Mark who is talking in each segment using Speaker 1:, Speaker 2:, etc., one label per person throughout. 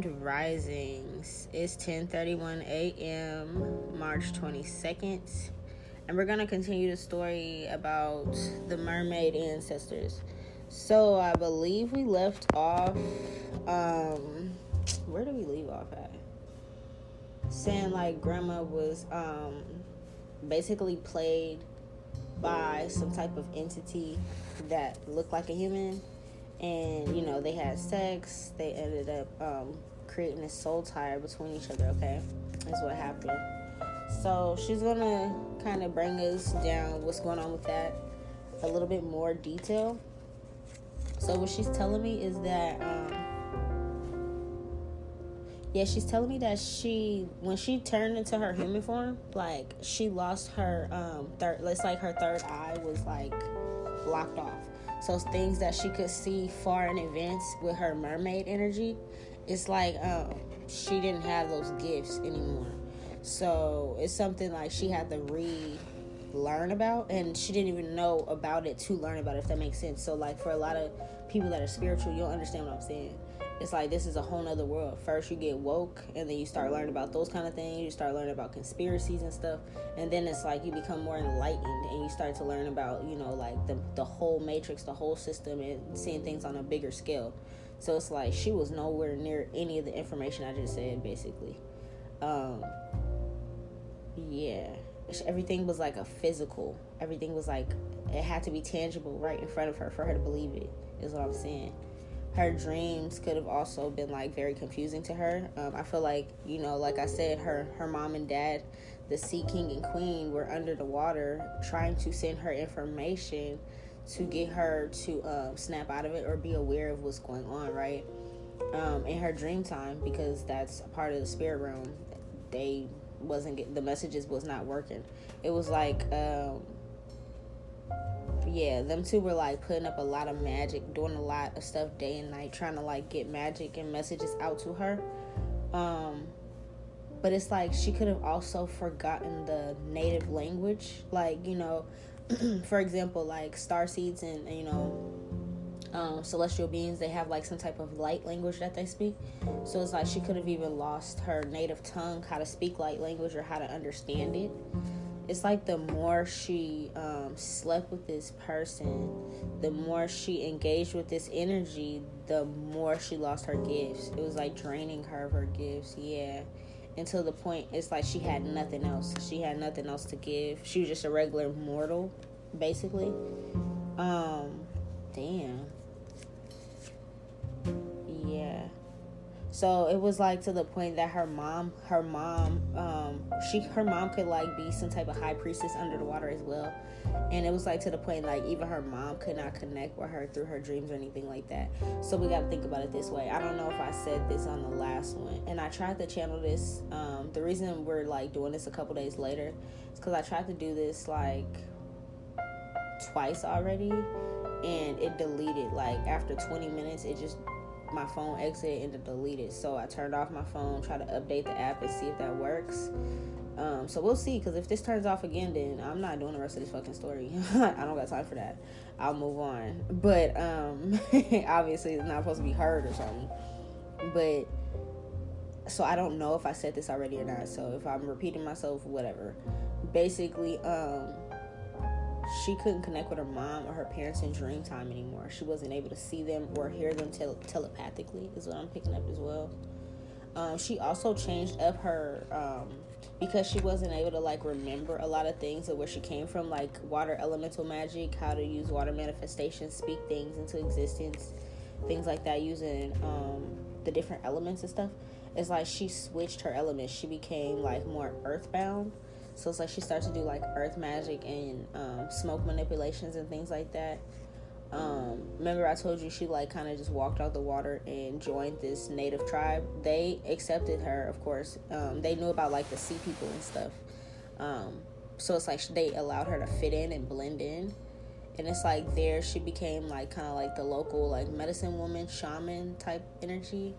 Speaker 1: Grand Risings. It's 10:31 a.m. March 22nd, and we're gonna continue the story about the mermaid ancestors. So I believe we left off. Um, where did we leave off at? Saying like grandma was um basically played by some type of entity that looked like a human and you know they had sex they ended up um, creating a soul tie between each other okay? Is what happened. So she's gonna kind of bring us down what's going on with that a little bit more detail. So what she's telling me is that um, yeah she's telling me that she when she turned into her human form like she lost her um third it's like her third eye was like blocked off. So things that she could see far in advance with her mermaid energy it's like um she didn't have those gifts anymore so it's something like she had to relearn about and she didn't even know about it to learn about it if that makes sense so like for a lot of people that are spiritual you'll understand what i'm saying it's like this is a whole nother world. First, you get woke, and then you start learning about those kind of things. You start learning about conspiracies and stuff, and then it's like you become more enlightened, and you start to learn about you know like the the whole matrix, the whole system, and seeing things on a bigger scale. So it's like she was nowhere near any of the information I just said, basically. Um, yeah, everything was like a physical. Everything was like it had to be tangible right in front of her for her to believe it. Is what I'm saying her dreams could have also been like very confusing to her. Um, I feel like you know, like I said, her her mom and dad, the Sea King and Queen, were under the water trying to send her information to get her to um, snap out of it or be aware of what's going on, right? Um, in her dream time, because that's a part of the spirit realm. They wasn't get, the messages was not working. It was like um, yeah, them two were like putting up a lot of magic, doing a lot of stuff day and night, trying to like get magic and messages out to her. Um, but it's like she could have also forgotten the native language, like you know, for example, like star seeds and you know, um, celestial beings. They have like some type of light language that they speak. So it's like she could have even lost her native tongue, how to speak light language or how to understand it it's like the more she um, slept with this person, the more she engaged with this energy, the more she lost her gifts. It was like draining her of her gifts, yeah. Until the point, it's like she had nothing else. She had nothing else to give. She was just a regular mortal, basically. Um, damn. So it was like to the point that her mom, her mom, um, she, her mom could like be some type of high priestess under the water as well, and it was like to the point like even her mom could not connect with her through her dreams or anything like that. So we got to think about it this way. I don't know if I said this on the last one, and I tried to channel this. Um, the reason we're like doing this a couple days later is because I tried to do this like twice already, and it deleted like after 20 minutes. It just my phone exited and deleted. So I turned off my phone, try to update the app and see if that works. Um, so we'll see. Because if this turns off again, then I'm not doing the rest of this fucking story. I don't got time for that. I'll move on. But um, obviously, it's not supposed to be heard or something. But so I don't know if I said this already or not. So if I'm repeating myself, whatever. Basically, um, she couldn't connect with her mom or her parents in dream time anymore. She wasn't able to see them or hear them tel- telepathically, is what I'm picking up as well. Um, she also changed up her um, because she wasn't able to like remember a lot of things of where she came from, like water elemental magic, how to use water manifestation, speak things into existence, things like that, using um, the different elements and stuff. It's like she switched her elements. She became like more earthbound so it's like she starts to do like earth magic and um, smoke manipulations and things like that. Um, remember I told you she like kind of just walked out the water and joined this native tribe. They accepted her, of course. Um, they knew about like the sea people and stuff. Um, so it's like they allowed her to fit in and blend in. And it's like there she became like kind of like the local like medicine woman, shaman type energy.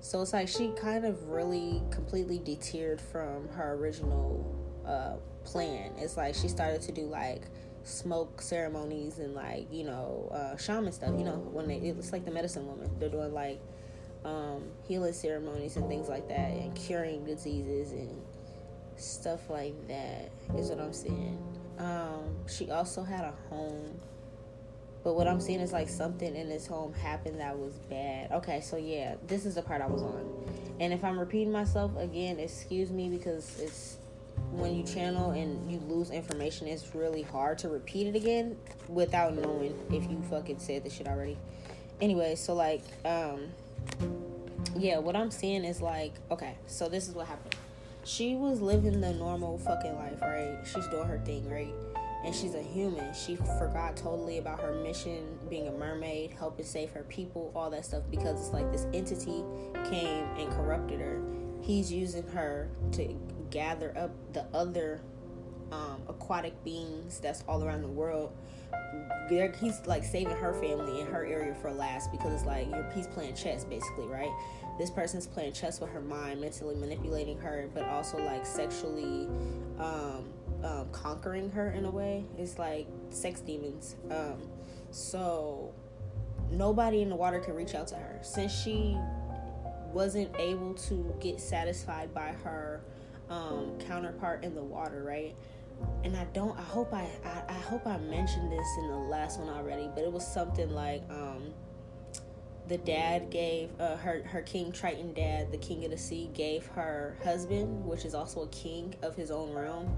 Speaker 1: So it's like she kind of really completely deterred from her original uh, plan. It's like she started to do like smoke ceremonies and like you know uh, shaman stuff. You know when they, it's like the medicine woman. They're doing like um, healing ceremonies and things like that, and curing diseases and stuff like that. Is what I'm saying. Um, she also had a home. But what I'm seeing is like something in this home happened that was bad. Okay, so yeah, this is the part I was on. And if I'm repeating myself again, excuse me because it's when you channel and you lose information, it's really hard to repeat it again without knowing if you fucking said the shit already. Anyway, so like, um, yeah, what I'm seeing is like, okay, so this is what happened. She was living the normal fucking life, right? She's doing her thing, right? And she's a human. She forgot totally about her mission, being a mermaid, helping save her people, all that stuff, because it's like this entity came and corrupted her. He's using her to gather up the other um, aquatic beings that's all around the world. They're, he's like saving her family in her area for last because it's like you're he's playing chess basically, right? This person's playing chess with her mind, mentally manipulating her, but also like sexually um, um, conquering her in a way. It's like sex demons. Um, so nobody in the water can reach out to her since she wasn't able to get satisfied by her um, counterpart in the water, right? And I don't. I hope I, I, I. hope I mentioned this in the last one already, but it was something like um, the dad gave uh, her her king Triton dad, the king of the sea, gave her husband, which is also a king of his own realm.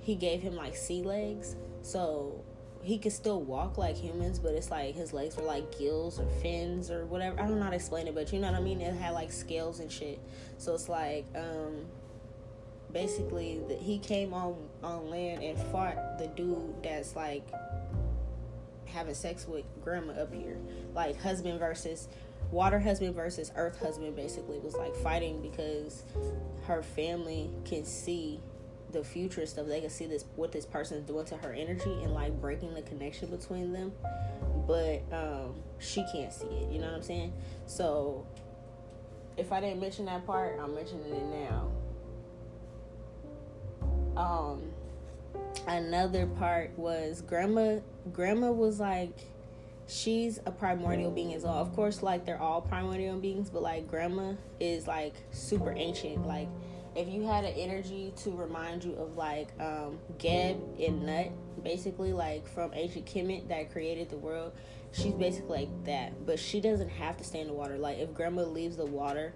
Speaker 1: He gave him like sea legs, so he could still walk like humans, but it's like his legs were like gills or fins or whatever. I don't know how to explain it, but you know what I mean. It had like scales and shit, so it's like um basically the, he came on on land and fought the dude that's like having sex with grandma up here. Like husband versus water husband versus earth husband basically was like fighting because her family can see the future stuff. They can see this what this person is doing to her energy and like breaking the connection between them. But um she can't see it you know what i'm saying? So if i didn't mention that part i'm mentioning it now um another part was grandma grandma was like she's a primordial being as well. Of course like they're all primordial beings but like grandma is like super ancient. Like if you had an energy to remind you of like um geb and nut basically like from ancient kemet that created the world she's basically like that. But she doesn't have to stay in the water. Like if grandma leaves the water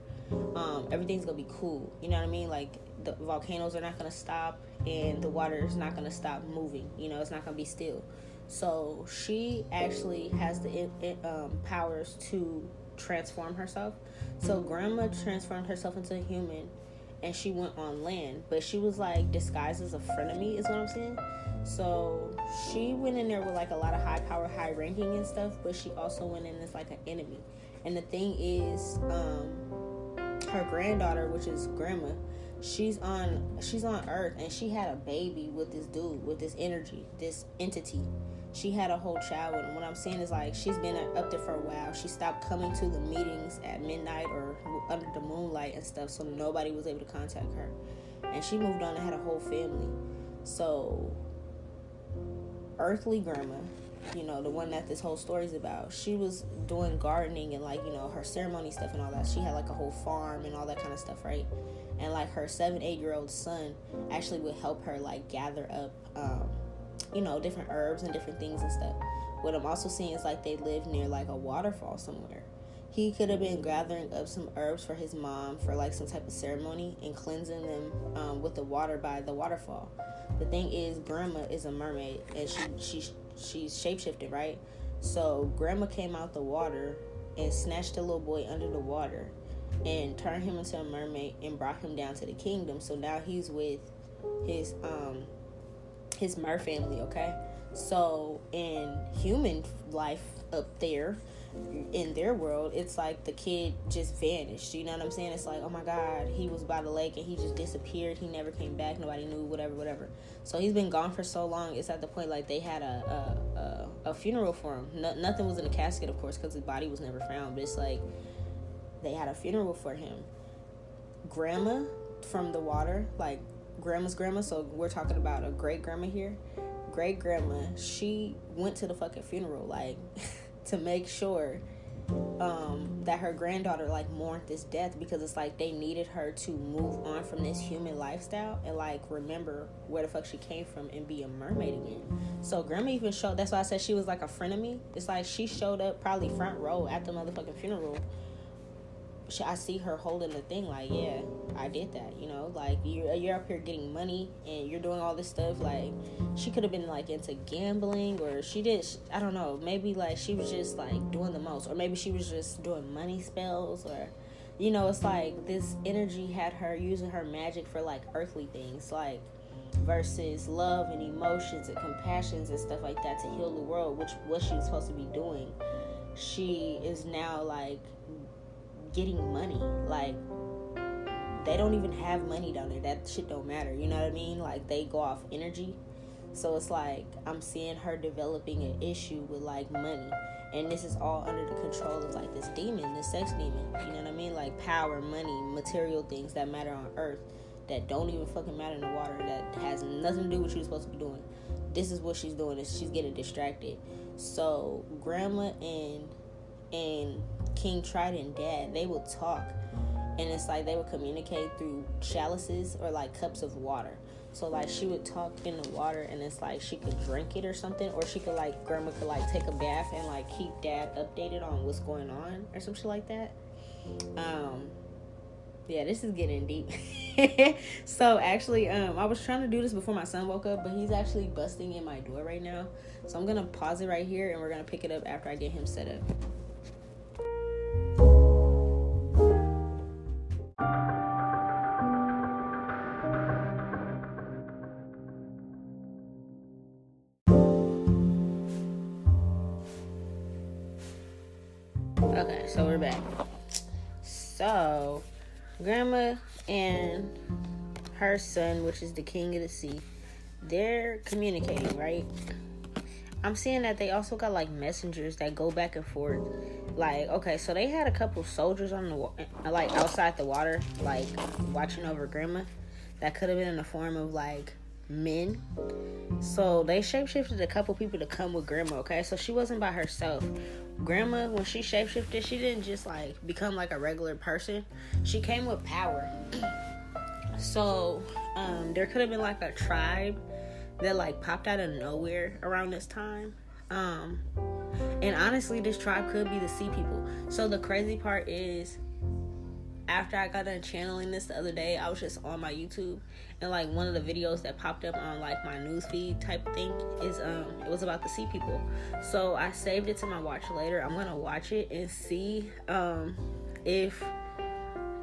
Speaker 1: um everything's gonna be cool. You know what i mean? Like the volcanoes are not gonna stop and the water is not going to stop moving. You know, it's not going to be still. So she actually has the um, powers to transform herself. So grandma transformed herself into a human and she went on land, but she was like disguised as a frenemy, is what I'm saying. So she went in there with like a lot of high power, high ranking and stuff, but she also went in as like an enemy. And the thing is, um, her granddaughter, which is grandma, she's on she's on earth and she had a baby with this dude with this energy this entity. She had a whole child him what i'm saying is like she's been up there for a while. She stopped coming to the meetings at midnight or under the moonlight and stuff so nobody was able to contact her. And she moved on and had a whole family. So earthly grandma you know the one that this whole story is about. She was doing gardening and like you know her ceremony stuff and all that. She had like a whole farm and all that kind of stuff right? And like her seven eight year old son actually would help her like gather up um, you know different herbs and different things and stuff. What i'm also seeing is like they live near like a waterfall somewhere. He could have been gathering up some herbs for his mom for like some type of ceremony and cleansing them um, with the water by the waterfall. The thing is grandma is a mermaid and she she she's shapeshifted right so grandma came out the water and snatched the little boy under the water and turned him into a mermaid and brought him down to the kingdom. So now he's with his um his mer family, okay? So in human life up there, in their world, it's like the kid just vanished. You know what I'm saying? It's like, oh my God, he was by the lake and he just disappeared. He never came back. Nobody knew, whatever, whatever. So he's been gone for so long. It's at the point like they had a a, a, a funeral for him. No, nothing was in a casket, of course, because his body was never found. But it's like they had a funeral for him. Grandma from the water, like grandma's grandma, so we're talking about a great grandma here. Great grandma, she went to the fucking funeral, like to make sure um, that her granddaughter like mourned this death because it's like they needed her to move on from this human lifestyle and like remember where the fuck she came from and be a mermaid again. So grandma even showed. That's why I said she was like a friend of me. It's like she showed up probably front row at the motherfucking funeral she, I see her holding the thing like, yeah, I did that. You know, like you're you're up here getting money and you're doing all this stuff. Like she could have been like into gambling or she did. I don't know. Maybe like she was just like doing the most, or maybe she was just doing money spells or. You know, it's like this energy had her using her magic for like earthly things, like versus love and emotions and compassions and stuff like that to heal the world, which what she was supposed to be doing. She is now like getting money. Like they don't even have money down there. That shit don't matter. You know what I mean? Like they go off energy. So it's like I'm seeing her developing an issue with like money. And this is all under the control of like this demon, this sex demon. You know what I mean? Like power, money, material things that matter on earth that don't even fucking matter in the water that has nothing to do with what you're supposed to be doing. This is what she's doing is she's getting distracted. So grandma and and King Trident dad, they would talk and it's like they would communicate through chalices or like cups of water. So like she would talk in the water and it's like she could drink it or something, or she could like grandma could like take a bath and like keep dad updated on what's going on or some shit like that. Um yeah, this is getting deep. so actually, um, I was trying to do this before my son woke up, but he's actually busting in my door right now. So I'm gonna pause it right here and we're gonna pick it up after I get him set up. So we're back. So, grandma and her son, which is the king of the sea, they're communicating, right? I'm seeing that they also got like messengers that go back and forth. Like, okay, so they had a couple soldiers on the like outside the water, like watching over grandma. That could have been in the form of like men. So they shapeshifted a couple people to come with grandma, okay? So she wasn't by herself. Grandma, when she shapeshifted, she didn't just like become like a regular person. She came with power. so um, there could have been like a tribe that like popped out of nowhere around this time. Um, and honestly, this tribe could be the sea people. So the crazy part is after I got done channeling this the other day, I was just on my YouTube and like one of the videos that popped up on like my newsfeed type thing is um it was about the sea people. So I saved it to my watch later. I'm gonna watch it and see um if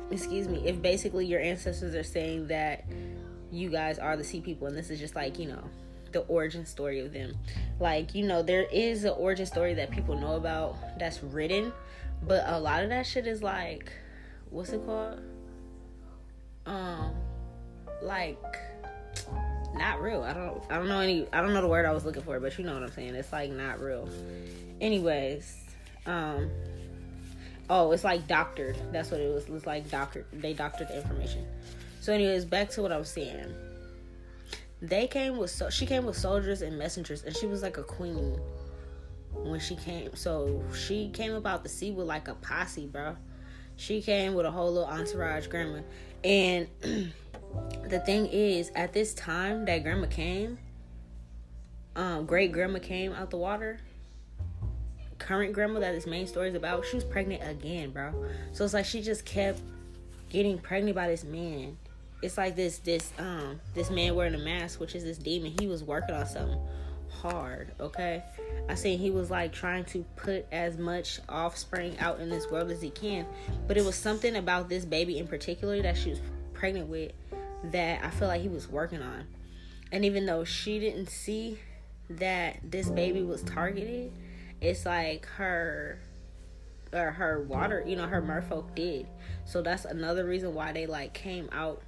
Speaker 1: excuse me, if basically your ancestors are saying that you guys are the sea people and this is just like, you know, the origin story of them. Like, you know, there is an origin story that people know about that's written, but a lot of that shit is like what's it called? Um, like not real. I don't I don't know any I don't know the word I was looking for, but you know what I'm saying. It's like not real. Anyways, um oh, it's like doctored. That's what it was. It's like doctored. They doctored the information. So anyways, back to what I was saying. They came with so she came with soldiers and messengers and she was like a queen when she came. So she came about the sea with like a posse, bro. She came with a whole little entourage grandma. And the thing is, at this time that grandma came, um, great grandma came out the water. Current grandma that this main story is about, she was pregnant again, bro. So it's like she just kept getting pregnant by this man. It's like this this um this man wearing a mask, which is this demon. He was working on something hard, okay? I say he was like trying to put as much offspring out in this world as he can, but it was something about this baby in particular that she was pregnant with that I feel like he was working on. And even though she didn't see that this baby was targeted, it's like her or her water, you know, her merfolk did. So that's another reason why they like came out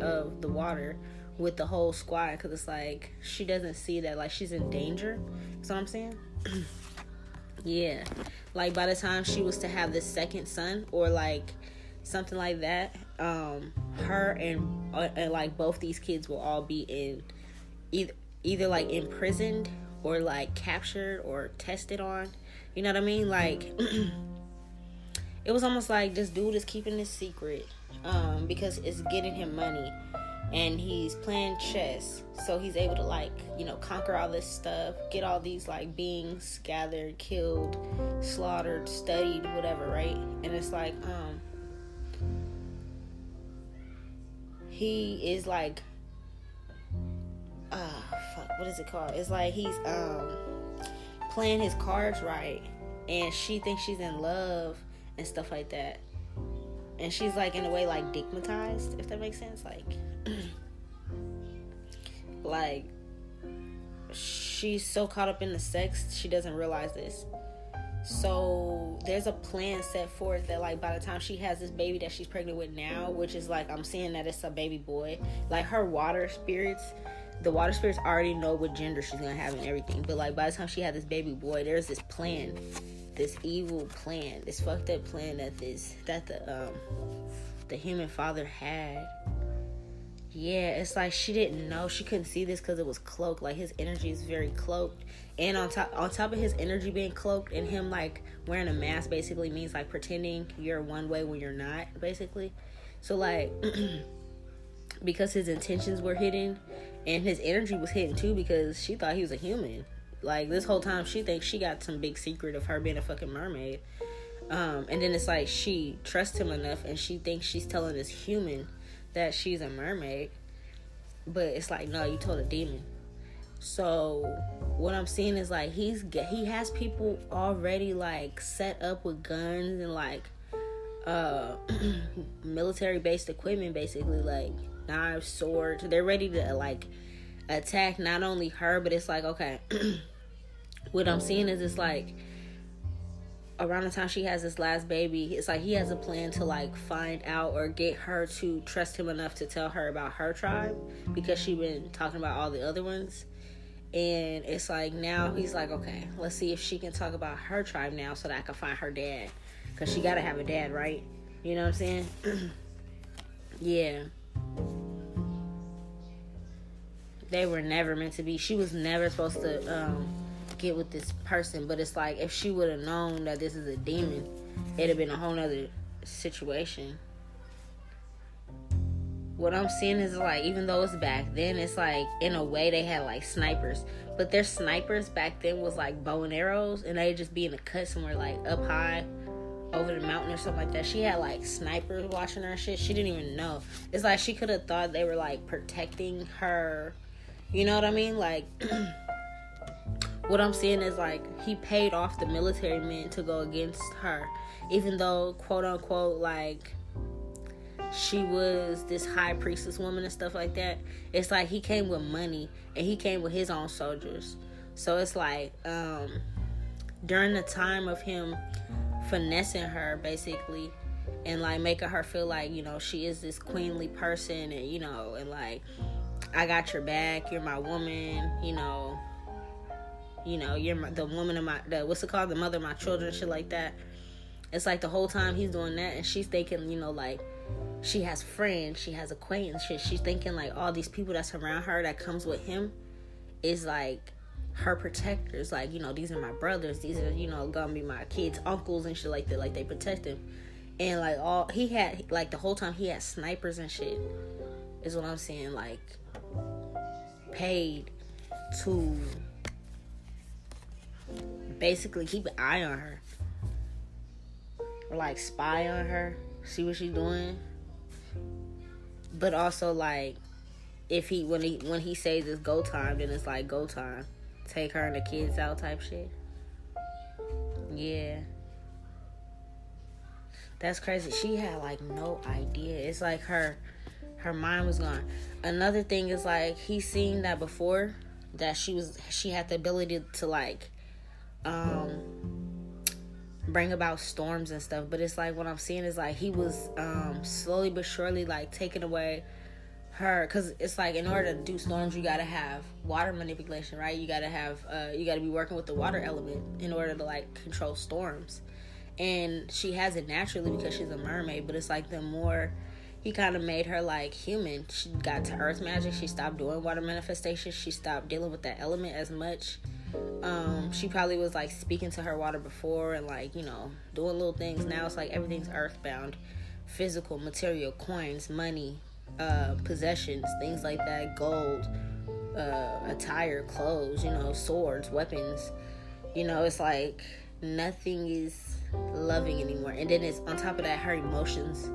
Speaker 1: of the water with the whole squad because it's like she doesn't see that like she's in danger. What I'm saying? yeah. Like by the time she was to have the second son or like something like that, um, her and, uh, and like both these kids will all be in either either like imprisoned or like captured or tested on. You know what I mean? Like it was almost like this dude is keeping this secret um, because it's getting him money. And he's playing chess so he's able to like you know conquer all this stuff get all these like beings gathered killed slaughtered studied whatever right? And it's like um he is like uh fuck what is it called? It's like he's um playing his cards right and she thinks she's in love and stuff like that and she's like in a way like digmatized if that makes sense. Like like she's so caught up in the sex she doesn't realize this. So there's a plan set forth that like by the time she has this baby that she's pregnant with now which is like i'm seeing that it's a baby boy like her water spirits the water spirits already know what gender she's gonna have and everything. But like by the time she had this baby boy there's this plan this evil plan this fucked up plan that this that the um the human father had yeah, it's like she didn't know she couldn't see this because it was cloaked. Like his energy is very cloaked, and on top on top of his energy being cloaked and him like wearing a mask basically means like pretending you're one way when you're not basically. So like because his intentions were hidden and his energy was hidden too because she thought he was a human. Like this whole time she thinks she got some big secret of her being a fucking mermaid. Um, and then it's like she trusts him enough and she thinks she's telling this human that she's a mermaid, but it's like no, you told a demon. So what I'm seeing is like he's he has people already like set up with guns and like uh military based equipment basically like knives, swords. They're ready to like attack not only her but it's like okay what I'm seeing is it's like around the time she has this last baby, it's like he has a plan to like find out or get her to trust him enough to tell her about her tribe because she been talking about all the other ones. And it's like now he's like, okay, let's see if she can talk about her tribe now so that I can find her dad. Cause she gotta have a dad, right? You know what I'm saying? yeah. They were never meant to be. She was never supposed to um get with this person, but it's like if she would have known that this is a demon, it'd have been a whole nother situation. What I'm seeing is like, even though it's back then, it's like in a way they had like snipers, but their snipers back then was like bow and arrows, and they just be in a cut somewhere like up high over the mountain or something like that. She had like snipers watching her shit. She didn't even know. It's like she could have thought they were like protecting her. You know what I mean? Like what I'm seeing is like he paid off the military men to go against her, even though quote unquote like she was this high priestess woman and stuff like that. It's like he came with money and he came with his own soldiers. So it's like um during the time of him finessing her basically and like making her feel like, you know, she is this queenly person and you know, and like I got your back, you're my woman, you know, you know, you're my, the woman of my, the, what's it called, the mother of my children, shit like that. It's like the whole time he's doing that, and she's thinking, you know, like she has friends, she has acquaintances. She's thinking like all these people that's around her that comes with him is like her protectors. Like, you know, these are my brothers. These are, you know, gonna be my kids' uncles and shit like that. Like they protect him. And like all he had, like the whole time he had snipers and shit. Is what I'm saying. Like paid to basically keep an eye on her. Or like spy on her, see what she's doing. But also like if he when he when he says it's go time, then it's like go time. Take her and the kids out type shit. Yeah. That's crazy. She had like no idea. It's like her her mind was gone. Another thing is like he seen that before that she was she had the ability to like um bring about storms and stuff but it's like what i'm seeing is like he was um slowly but surely like taking away her because it's like in order to do storms you gotta have water manipulation right? You gotta have uh you gotta be working with the water element in order to like control storms. And she has it naturally because she's a mermaid but it's like the more he kind of made her like human she got to earth magic she stopped doing water manifestation she stopped dealing with that element as much Um, she probably was like speaking to her water before and like, you know, doing little things. Now it's like everything's earthbound, physical, material, coins, money, uh, possessions, things like that, gold, uh, attire, clothes, you know, swords, weapons. You know, it's like nothing is loving anymore. And then it's on top of that, her emotions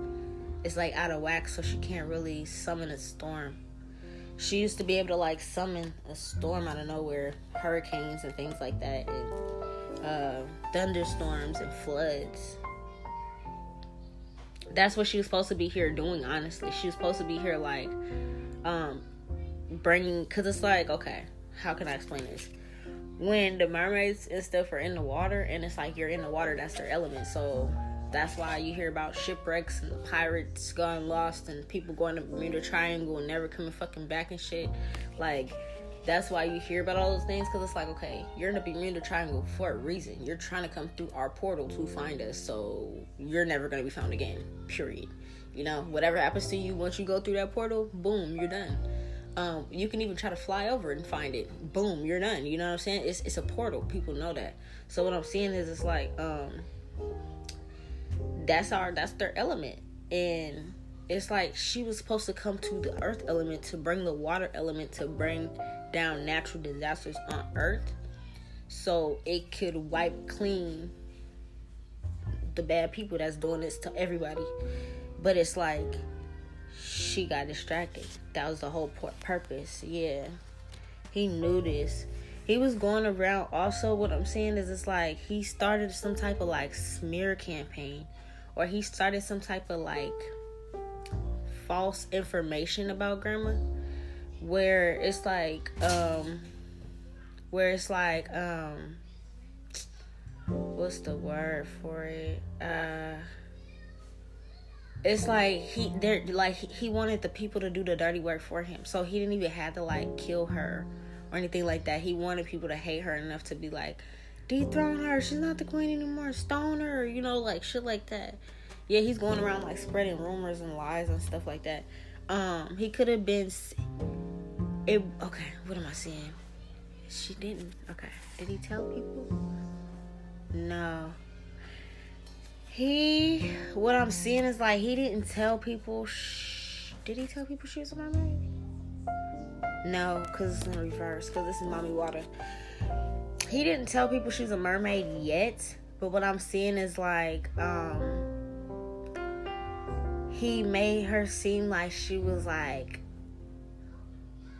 Speaker 1: It's like out of whack, so she can't really summon a storm. She used to be able to like summon a storm out of nowhere, hurricanes and things like that, and uh, thunderstorms and floods. That's what she was supposed to be here doing. Honestly, she was supposed to be here like um, bringing, because it's like okay, how can I explain this? when the mermaids and stuff are in the water and it's like you're in the water that's their element so that's why you hear about shipwrecks and the pirates going lost and people going to Bermuda Triangle and never coming fucking back and shit. Like, that's why you hear about all those things because it's like, okay, you're in the Bermuda Triangle for a reason. You're trying to come through our portal to find us, so you're never going to be found again, period. You know, whatever happens to you once you go through that portal, boom, you're done. Um, you can even try to fly over and find it. Boom, you're done. You know what I'm saying? It's it's a portal. People know that. So what I'm seeing is it's like um that's our that's their element. And it's like she was supposed to come to the earth element to bring the water element to bring down natural disasters on earth so it could wipe clean the bad people that's doing this to everybody. But it's like she got distracted. That was the whole purpose. Yeah. He knew this. He was going around also what I'm saying is it's like he started some type of like smear campaign or he started some type of like false information about grandma where it's like um where it's like um what's the word for it? Uh it's like he they're like he wanted the people to do the dirty work for him. So he didn't even have to like kill her or anything like that. He wanted people to hate her enough to be like dethrone her she's not the queen anymore stone her you know like shit like that yeah he's going around like spreading rumors and lies and stuff like that um he could have been it okay what am i saying she didn't okay did he tell people no he, what I'm seeing is like he didn't tell people. Sh- did he tell people she was a mermaid? No, because it's in reverse. Because this is mommy water. He didn't tell people she's a mermaid yet. But what I'm seeing is like, um, he made her seem like she was like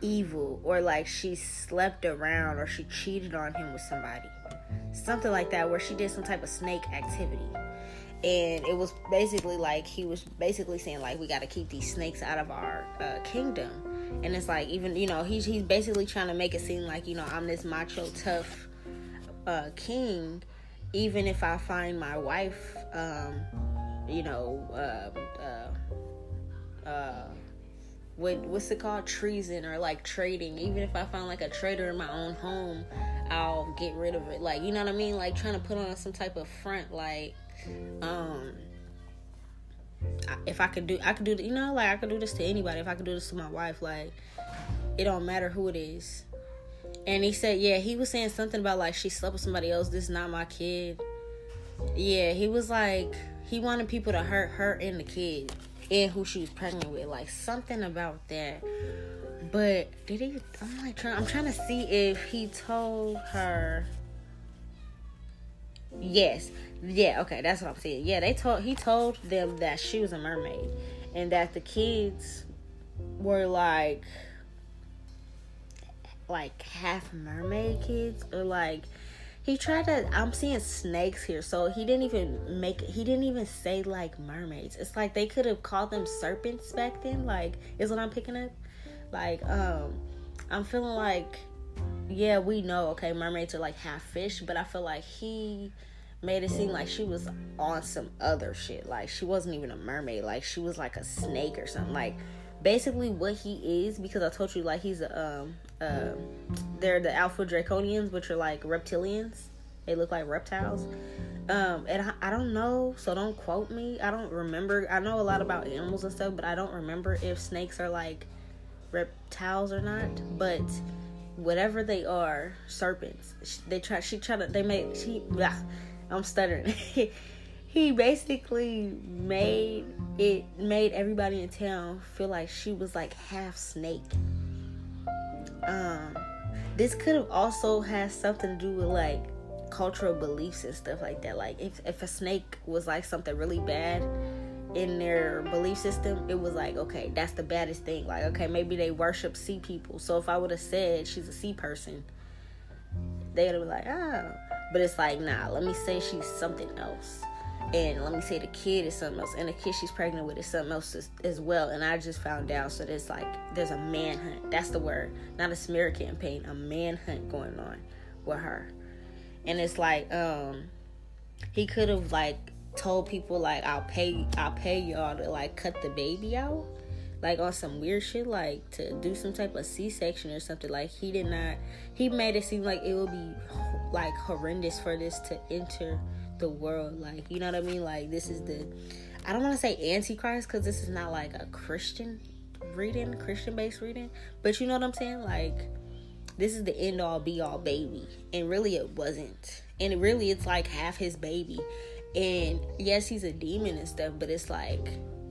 Speaker 1: evil or like she slept around or she cheated on him with somebody. Something like that, where she did some type of snake activity and it was basically like he was basically saying like we got to keep these snakes out of our uh, kingdom and it's like even you know he's he's basically trying to make it seem like you know I'm this macho tough uh, king even if I find my wife um, you know uh, uh, uh, what what's it called? Treason or like trading. Even if I find like a traitor in my own home I'll get rid of it. Like you know what I mean? Like trying to put on some type of front like um if I could do I could do you know like I could do this to anybody. If I could do this to my wife like it don't matter who it is and he said yeah he was saying something about like she slept with somebody else. This is not my kid. Yeah he was like he wanted people to hurt her and the kid and who she was pregnant with like something about that. But did he i'm like trying i'm trying to see if he told her. Yes. Yeah, okay, that's what I'm saying. Yeah, they told he told them that she was a mermaid and that the kids were like like half mermaid kids or like he tried to I'm seeing snakes here, so he didn't even make he didn't even say like mermaids. It's like they could have called them serpents back then, like is what I'm picking up. Like, um I'm feeling like yeah, we know, okay, mermaids are like half fish, but I feel like he made it seem like she was on some other shit. Like she wasn't even a mermaid. Like she was like a snake or something. Like basically what he is because I told you like he's a um uh, they're the alpha draconians which are like reptilians. They look like reptiles. Um and I, I don't know, so don't quote me. I don't remember. I know a lot about animals and stuff, but I don't remember if snakes are like reptiles or not. But whatever they are, serpents. They try. She tried to. They made. She. Blah, I'm stuttering. he basically made it made everybody in town feel like she was like half snake. Um, this could have also had something to do with like cultural beliefs and stuff like that. Like if if a snake was like something really bad in their belief system, it was like, okay, that's the baddest thing. Like, okay, maybe they worship sea people. So if I would have said she's a sea person, they'd have been like, oh. But it's like, nah, let me say she's something else. And let me say the kid is something else. And the kid she's pregnant with is something else as, as well. And I just found out. So there's like, there's a manhunt. That's the word. Not a smear campaign. A manhunt going on with her. And it's like, um, he could have like told people like I'll pay I'll pay y'all to like cut the baby out like on some weird shit like to do some type of c-section or something like he did not he made it seem like it would be like horrendous for this to enter the world. Like you know what i mean? Like this is the i don't want to say antichrist because this is not like a christian reading christian based reading but you know what i'm saying? Like this is the end all be all baby. And really it wasn't. And really it's like half his baby. And yes he's a demon and stuff but it's like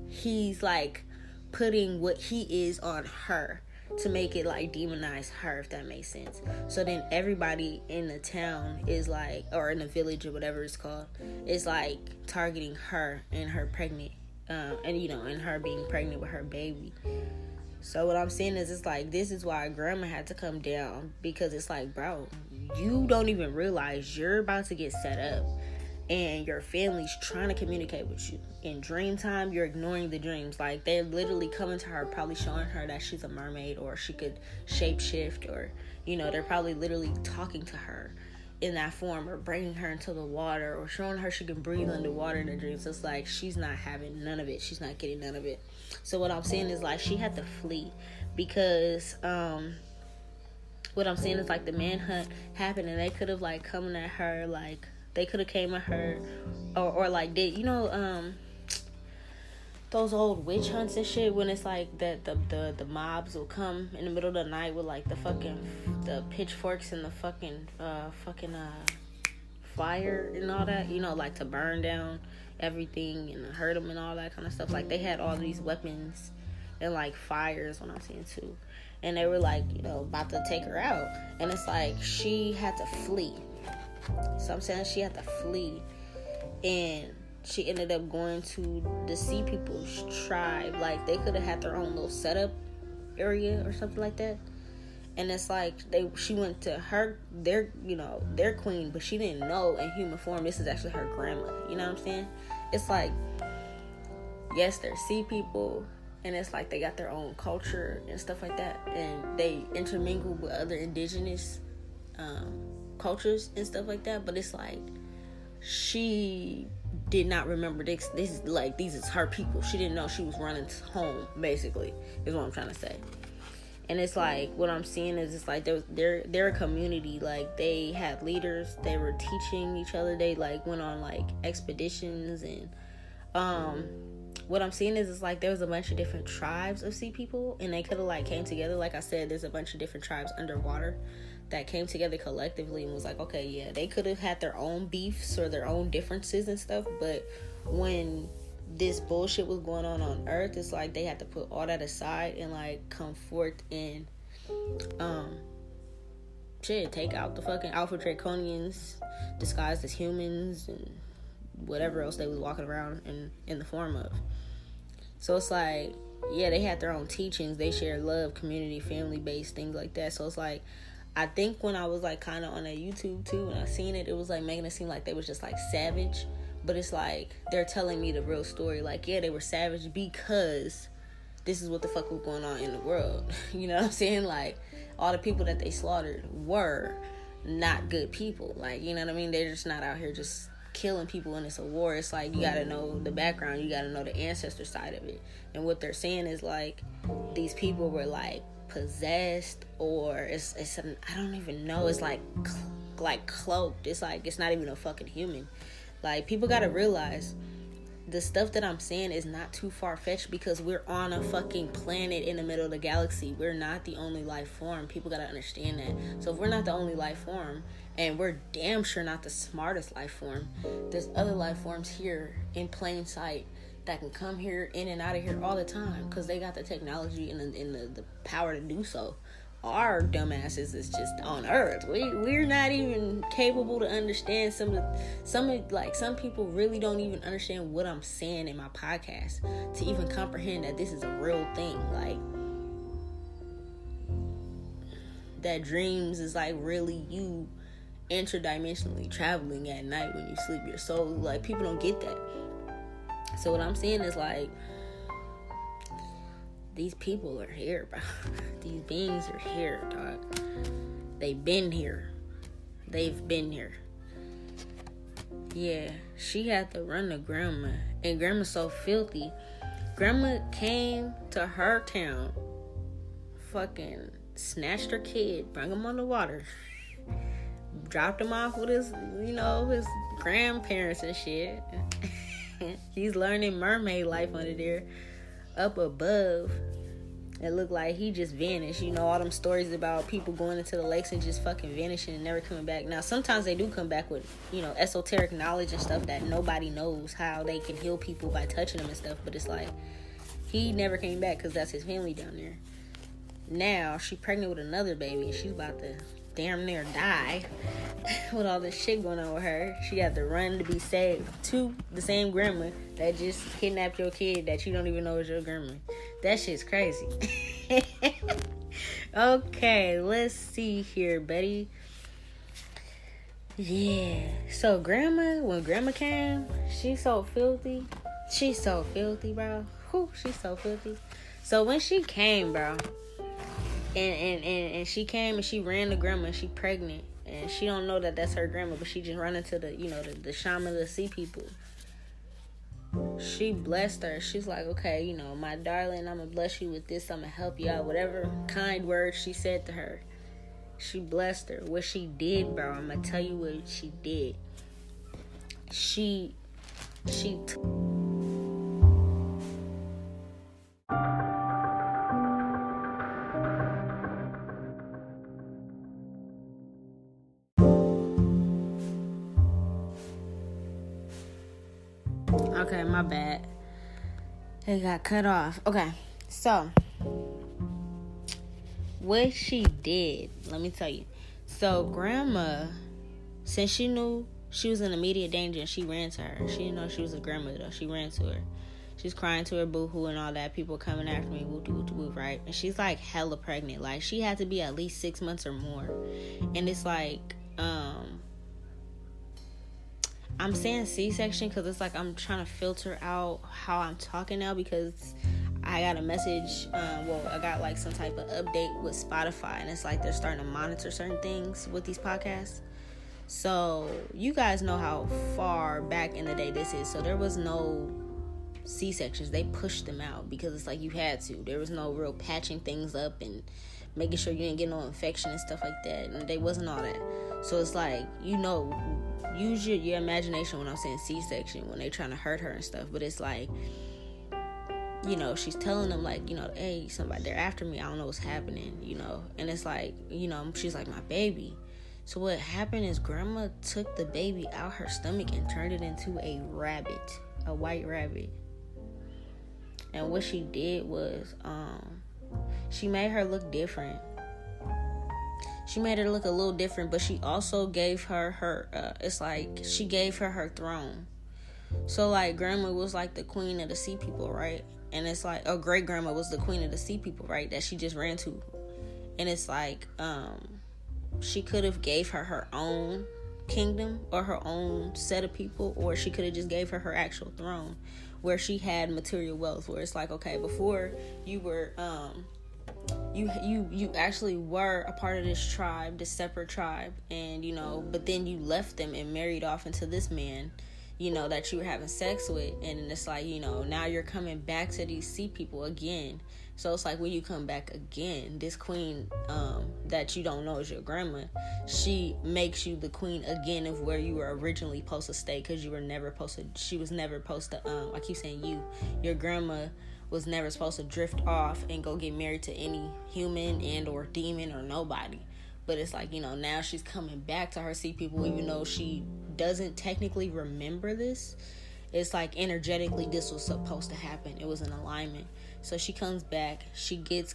Speaker 1: he's like putting what he is on her to make it like demonize her if that makes sense. So then everybody in the town is like or in the village or whatever it's called is like targeting her and her pregnant um, and you know and her being pregnant with her baby. So what i'm saying is it's like this is why grandma had to come down because it's like bro you don't even realize you're about to get set up and your family's trying to communicate with you. In dream time, you're ignoring the dreams. Like they're literally coming to her, probably showing her that she's a mermaid or she could shapeshift, or you know, they're probably literally talking to her in that form or bringing her into the water or showing her she can breathe underwater in the dreams. It's like she's not having none of it. She's not getting none of it. So what I'm saying is like she had to flee because um what I'm saying is like the manhunt happened and they could have like coming at her like they could have came at her, or or like did you know um those old witch hunts and shit when it's like that the, the the mobs will come in the middle of the night with like the fucking the pitchforks and the fucking uh fucking uh fire and all that you know like to burn down everything and hurt them and all that kind of stuff. Like they had all these weapons and like fires when i'm saying too. And they were like you know about to take her out. And it's like she had to flee so I'm saying she had to flee. And she ended up going to the Sea People's tribe. Like they could have had their own little setup area or something like that. And it's like they she went to her their you know, their queen, but she didn't know in human form this is actually her grandma. You know what I'm saying? It's like yes, they're sea people and it's like they got their own culture and stuff like that and they intermingle with other indigenous um, cultures and stuff like that, but it's like she did not remember this. This is like these is her people. She didn't know she was running home. Basically, is what I'm trying to say. And it's like what I'm seeing is it's like they're they're a community. Like they had leaders. They were teaching each other. They like went on like expeditions and um what I'm seeing is it's like there was a bunch of different tribes of sea people and they could have like came together. Like I said, there's a bunch of different tribes underwater that came together collectively and was like, okay, yeah, they could have had their own beefs or their own differences and stuff, but when this bullshit was going on on Earth, it's like they had to put all that aside and like come forth and um shit, take out the fucking Alpha Draconians disguised as humans and whatever else they was walking around in in the form of. So it's like, yeah, they had their own teachings. They share love, community, family based things like that. So it's like I think when I was like kind of on a YouTube too, when I seen it, it was like making it seem like they was just like savage, but it's like they're telling me the real story. Like, yeah, they were savage because this is what the fuck was going on in the world. you know what I'm saying? Like, all the people that they slaughtered were not good people. Like, you know what I mean? They're just not out here just killing people and it's a war. It's like you gotta know the background, you gotta know the ancestor side of it. And what they're saying is like these people were like possessed or it's it's an, I don't even know. It's like like cloaked. It's like it's not even a fucking human. Like people gotta realize the stuff that I'm saying is not too far fetched because we're on a fucking planet in the middle of the galaxy. We're not the only life form. People gotta understand that. So if we're not the only life form, and we're damn sure not the smartest life form, there's other life forms here in plain sight that can come here in and out of here all the time because they got the technology and, the, and the, the power to do so our dumbasses is just on earth. We we're not even capable to understand some of the, some of like some people really don't even understand what I'm saying in my podcast to even comprehend that this is a real thing. Like that dreams is like really you interdimensionally traveling at night when you sleep your soul. Like people don't get that. So what I'm saying is like these people are here, bro. These beings are here, dog. They've been here. They've been here. Yeah, she had to run to grandma, and grandma's so filthy. Grandma came to her town, fucking snatched her kid, brought him on the water, dropped him off with his, you know, his grandparents and shit. He's learning mermaid life under there up above it looked like he just vanished. You know, all them stories about people going into the lakes and just fucking vanishing and never coming back. Now, sometimes they do come back with, you know, esoteric knowledge and stuff that nobody knows how they can heal people by touching them and stuff. But it's like, he never came back because that's his family down there. Now, she pregnant with another baby and she's about to damn near die with all this shit going on with her. She had to run to be saved to the same grandma that just kidnapped your kid that you don't even know is your grandma. That shit's crazy. okay, let's see here, Betty. Yeah. So grandma, when grandma came, she's so filthy. She's so filthy, bro. Whew, she's so filthy. So when she came, bro, and, and, and, and she came and she ran to grandma and she pregnant. And she don't know that that's her grandma but she just run into the you know the, the shaman the sea people. She blessed her. She's like okay you know my darling i'm gonna bless you with this. I'm gonna help you out. Whatever kind words she said to her she blessed her. What she did bro i'm gonna tell you what she did. She she It got cut off. Okay, so what she did, let me tell you. So, grandma, since she knew she was in immediate danger, she ran to her. She didn't know she was a grandma though. She ran to her. She's crying to her boohoo and all that. People coming after me, woo woo woo, right? And she's like hella pregnant. Like she had to be at least six months or more. And it's like, um, I'm saying C section because it's like I'm trying to filter out how I'm talking now because I got a message. Um, well, I got like some type of update with Spotify, and it's like they're starting to monitor certain things with these podcasts. So you guys know how far back in the day this is. So there was no C sections. They pushed them out because it's like you had to. There was no real patching things up and making sure you didn't get no infection and stuff like that. And they wasn't all that. So it's like you know use your, your imagination when I'm saying C-section when they're trying to hurt her and stuff. But it's like, you know, she's telling them like, you know, hey, somebody they're after me. I don't know what's happening, you know. And it's like, you know, she's like my baby. So what happened is grandma took the baby out her stomach and turned it into a rabbit, a white rabbit. And what she did was, um, she made her look different she made her look a little different, but she also gave her her. Uh, it's like she gave her her throne. So like grandma was like the queen of the sea people, right? And it's like oh great grandma was the queen of the sea people, right? That she just ran to, and it's like um she could have gave her her own kingdom or her own set of people, or she could have just gave her her actual throne, where she had material wealth. Where it's like okay, before you were um you you you actually were a part of this tribe, this separate tribe, and you know, but then you left them and married off into this man, you know, that you were having sex with, and it's like you know now you're coming back to these sea people again So it's like when you come back again, this queen um, that you don't know is your grandma, she makes you the queen again of where you were originally supposed to stay because you were never supposed to. She was never supposed to. Um, I keep saying you. Your grandma was never supposed to drift off and go get married to any human and or demon or nobody. But it's like you know now she's coming back to her sea people even though she doesn't technically remember this. It's like energetically this was supposed to happen. It was an alignment so she comes back. She gets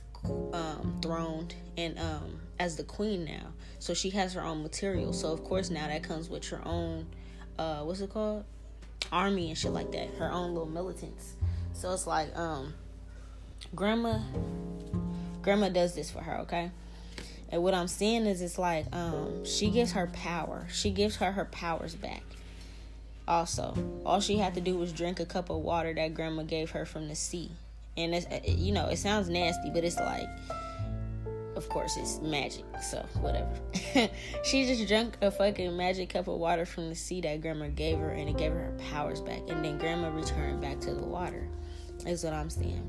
Speaker 1: um, throned and um, as the queen now. So she has her own material. So of course now that comes with her own uh, what's it called? Army and shit like that. Her own little militants. So it's like um, grandma grandma does this for her, okay? And what I'm seeing is it's like um, she gives her power. She gives her her powers back. Also, all she had to do was drink a cup of water that grandma gave her from the sea and it's uh, you know it sounds nasty but it's like of course it's magic so whatever. She just drank a fucking magic cup of water from the sea that grandma gave her and it gave her her powers back and then grandma returned back to the water is what i'm saying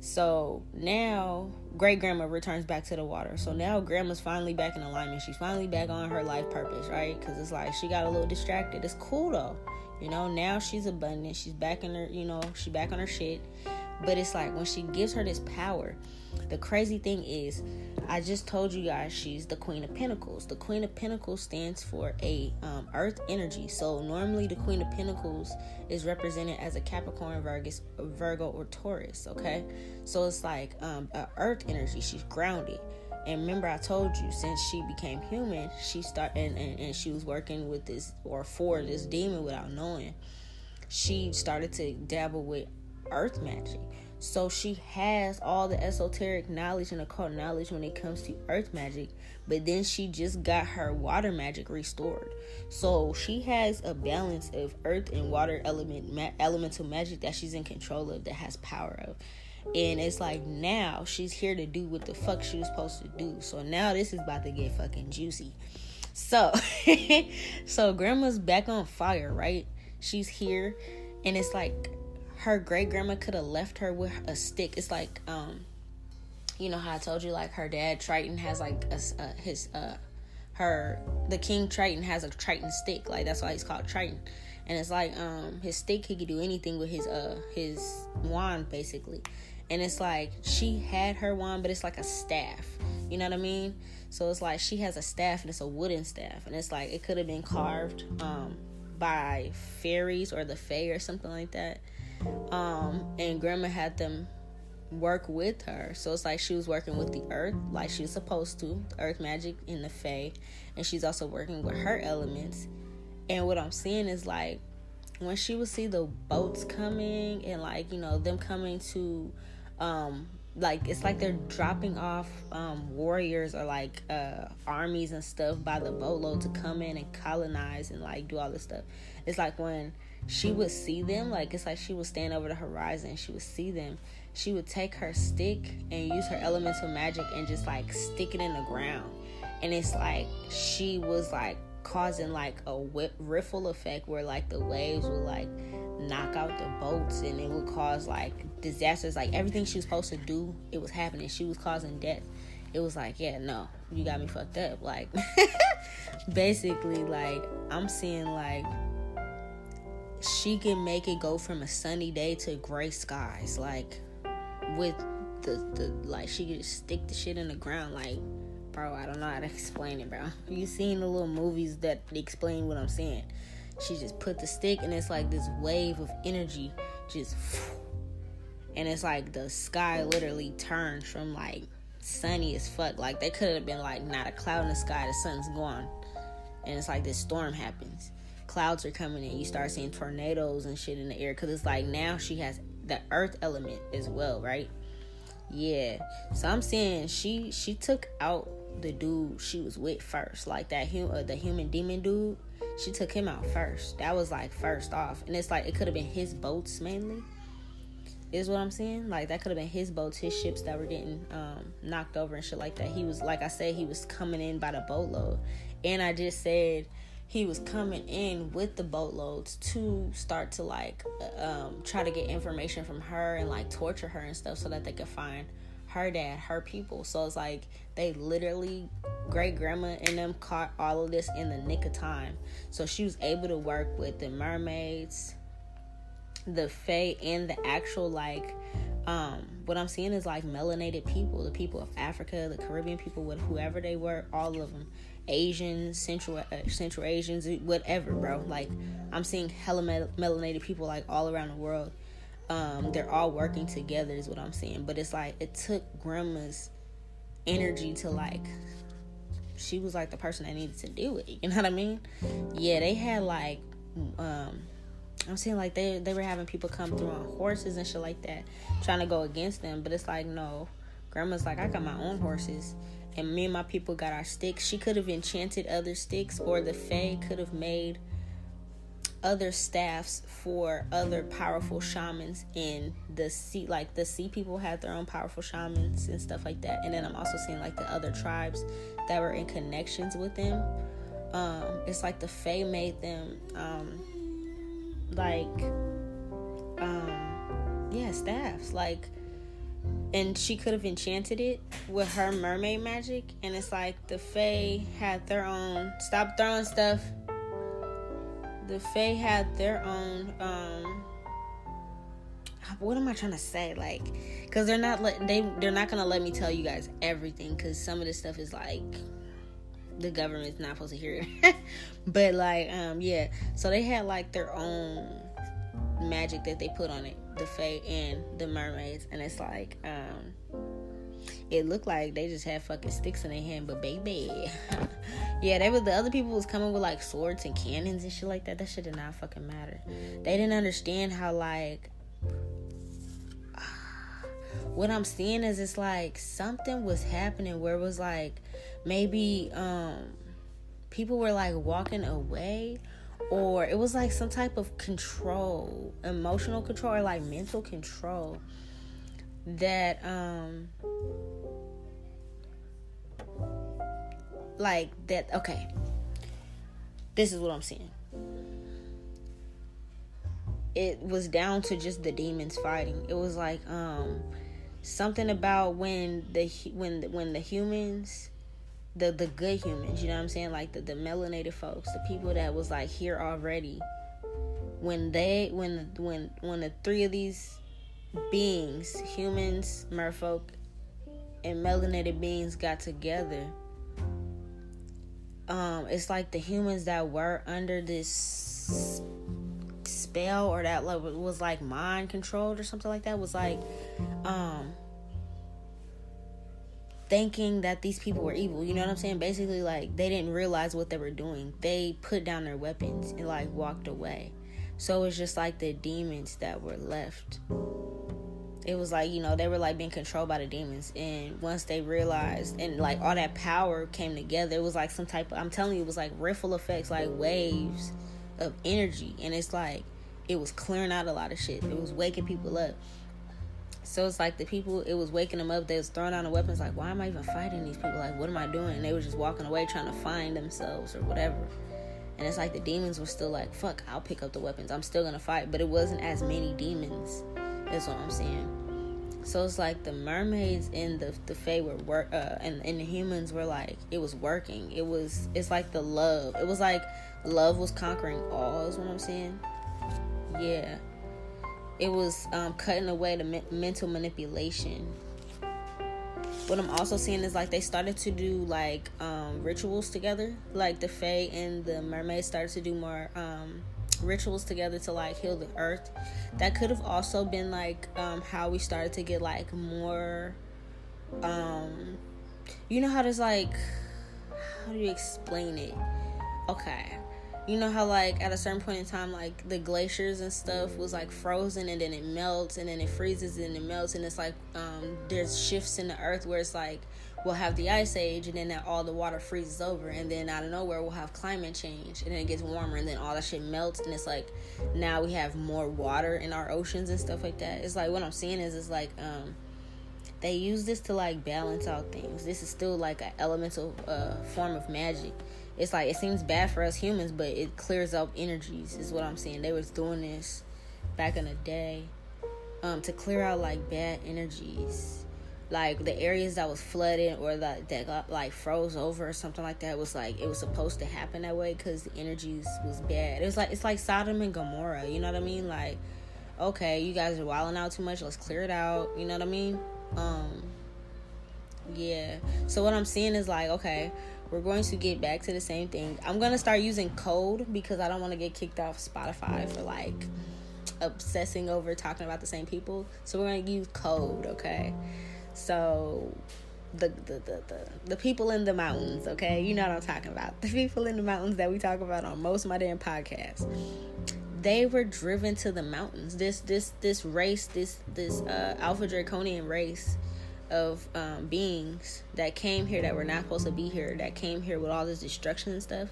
Speaker 1: so now great grandma returns back to the water. So now grandma's finally back in alignment. She's finally back on her life purpose right? Because it's like she got a little distracted. It's cool though. You know now she's abundant. She's back in her you know she's back on her shit but it's like when she gives her this power, the crazy thing is, I just told you guys she's the Queen of Pentacles. The Queen of Pentacles stands for a um, Earth energy. So normally the Queen of Pentacles is represented as a Capricorn, Virgus, Virgo, or Taurus. Okay, so it's like um, a Earth energy. She's grounded. And remember, I told you since she became human, she started and, and, and she was working with this or for this demon without knowing. She started to dabble with earth magic. So she has all the esoteric knowledge and occult knowledge when it comes to earth magic, but then she just got her water magic restored. So she has a balance of earth and water element ma- elemental magic that she's in control of that has power of. And it's like now she's here to do what the fuck she was supposed to do. So now this is about to get fucking juicy. So so grandma's back on fire, right? She's here and it's like her great grandma could have left her with a stick. It's like, um, you know how I told you, like her dad Triton has like a, his uh, her the King Triton has a Triton stick. Like that's why he's called Triton. And it's like um his stick he could do anything with his uh his wand basically. And it's like she had her wand, but it's like a staff. You know what I mean? So it's like she has a staff and it's a wooden staff, and it's like it could have been carved um by fairies or the fae or something like that um, and grandma had them work with her. So it's like she was working with the earth like she's supposed to, earth magic in the Fae, and she's also working with her elements. And what I'm seeing is like when she would see the boats coming and like, you know, them coming to um like it's like they're dropping off um warriors or like uh armies and stuff by the boatload to come in and colonize and like do all this stuff. It's like when she would see them like it's like she would stand over the horizon she would see them. She would take her stick and use her elemental magic and just like stick it in the ground. And it's like she was like causing like a riffle effect where like the waves would like knock out the boats and it would cause like disasters. Like everything she was supposed to do it was happening. She was causing death. It was like yeah no you got me fucked up. Like basically like i'm seeing like she can make it go from a sunny day to gray skies like with the the like she could just stick the shit in the ground like bro i don't know how to explain it bro. You seen the little movies that explain what i'm saying? She just put the stick and it's like this wave of energy just and it's like the sky literally turns from like sunny as fuck. Like they could have been like not a cloud in the sky the sun's gone. And it's like this storm happens clouds are coming in. You start seeing tornadoes and shit in the air because it's like now she has the earth element as well, right? Yeah. So I'm saying she she took out the dude she was with first, like that hum, uh, the human demon dude. She took him out first. That was like first off, and it's like it could have been his boats mainly. Is what I'm saying. Like that could have been his boats, his ships that were getting um, knocked over and shit like that. He was like I said, he was coming in by the boatload, and I just said he was coming in with the boatloads to start to like um, try to get information from her and like torture her and stuff so that they could find her dad, her people. So it's like they literally, great grandma and them caught all of this in the nick of time. So she was able to work with the mermaids, the fae, and the actual like. Um, what I'm seeing is like melanated people, the people of Africa, the Caribbean people, with whoever they were, all of them, Asians, Central uh, Central Asians, whatever, bro. Like I'm seeing hella mel- melanated people like all around the world. Um, they're all working together is what i'm saying but it's like it took grandma's energy to like she was like the person that needed to do it. You know what i mean? Yeah they had like um i'm saying like they they were having people come through on horses and shit like that trying to go against them. But it's like no. Grandma's like i got my own horses and me and my people got our sticks. She could have enchanted other sticks or the fae could have made other staffs for other powerful shamans in the sea like the sea people had their own powerful shamans and stuff like that. And then i'm also seeing like the other tribes that were in connections with them. Um it's like the fae made them um like um yeah staffs. Like and she could have enchanted it with her mermaid magic and it's like the fae had their own stop throwing stuff the Fae had their own um what am I trying to say? Like, cause they're not let they they're not gonna let me tell you guys everything, cause some of this stuff is like the government's not supposed to hear it. but like, um, yeah. So they had like their own magic that they put on it, the Fae and the mermaids, and it's like, um, it looked like they just had fucking sticks in their hand, but baby. yeah, they were the other people was coming with like swords and cannons and shit like that. That shit did not fucking matter. They didn't understand how like what I'm seeing is it's like something was happening where it was like maybe um people were like walking away or it was like some type of control, emotional control or like mental control that um like that okay this is what i'm seeing. it was down to just the demons fighting it was like um something about when the when the, when the humans the the good humans you know what i'm saying? Like the, the melanated folks the people that was like here already. When they when when when the three of these beings humans merfolk and melanated beings got together um, it's like the humans that were under this spell or that was like mind controlled or something like that was like um thinking that these people were evil you know what i'm saying? Basically like they didn't realize what they were doing. They put down their weapons and like walked away. So it's just like the demons that were left. It was like you know they were like being controlled by the demons. And once they realized and like all that power came together it was like some type of i'm telling you it was like ripple effects like waves of energy. And it's like it was clearing out a lot of shit. It was waking people up so it's like the people it was waking them up they was throwing down the weapons like why am i even fighting these people like what am i doing and they were just walking away trying to find themselves or whatever and it's like the demons were still like fuck i'll pick up the weapons i'm still gonna fight but it wasn't as many demons that's what I'm saying. So it's like the mermaids and the the fae were work, uh, and and the humans were like it was working. It was it's like the love. It was like love was conquering all. Is what I'm saying. Yeah, it was um, cutting away the me- mental manipulation. What I'm also seeing is like they started to do like um, rituals together. Like the fae and the mermaid started to do more um, rituals together to like heal the earth. That could have also been like um, how we started to get like more. Um, you know how there's like, how do you explain it? Okay, you know how like at a certain point in time like the glaciers and stuff was like frozen and then it melts and then it freezes and it melts and it's like um, there's shifts in the earth where it's like we'll have the ice age and then all the water freezes over and then out of nowhere we'll have climate change and then it gets warmer and then all that shit melts and it's like now we have more water in our oceans and stuff like that. It's like what i'm seeing is it's like um they use this to like balance out things. This is still like an elemental uh, form of magic it's like it seems bad for us humans, but it clears up energies. Is what I'm saying. They was doing this back in the day um, to clear out like bad energies like the areas that was flooded or that that got like froze over or something like that was like it was supposed to happen that way because the energies was bad. It was like it's like Sodom and Gomorrah. You know what I mean? Like, okay, you guys are wilding out too much. Let's clear it out. You know what I mean? Um, yeah. So what I'm seeing is like, okay, we're going to get back to the same thing. I'm gonna start using code because I don't want to get kicked off Spotify for like obsessing over talking about the same people. So we're gonna use code, okay? So the, the the, the the people in the mountains, okay? You know what I'm talking about. The people in the mountains that we talk about on most of my damn podcasts. They were driven to the mountains. This this this race, this this uh, Alpha Draconian race of um, beings that came here that were not supposed to be here, that came here with all this destruction and stuff.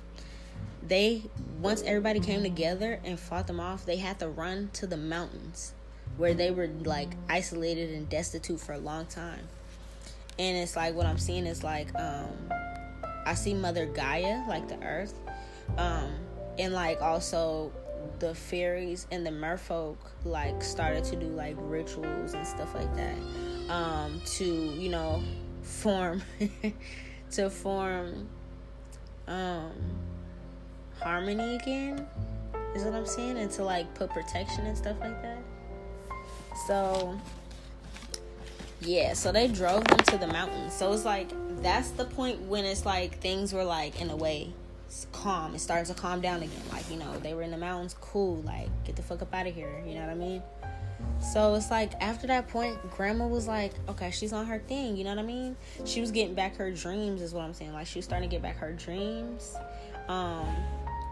Speaker 1: They once everybody came together and fought them off, they had to run to the mountains where they were like isolated and destitute for a long time. And it's like what I'm seeing is like um I see Mother Gaia, like the earth, um, and like also the fairies and the merfolk like started to do like rituals and stuff like that um to you know form to form um harmony again is what i'm saying and to like put protection and stuff like that so yeah, so they drove them to the mountains. So it's like that's the point when it's like things were like in a way calm. It started to calm down again. Like, you know, they were in the mountains, cool, like get the fuck up out of here. You know what I mean? So it's like after that point, grandma was like, okay, she's on her thing, you know what I mean? She was getting back her dreams, is what I'm saying. Like she was starting to get back her dreams. Um,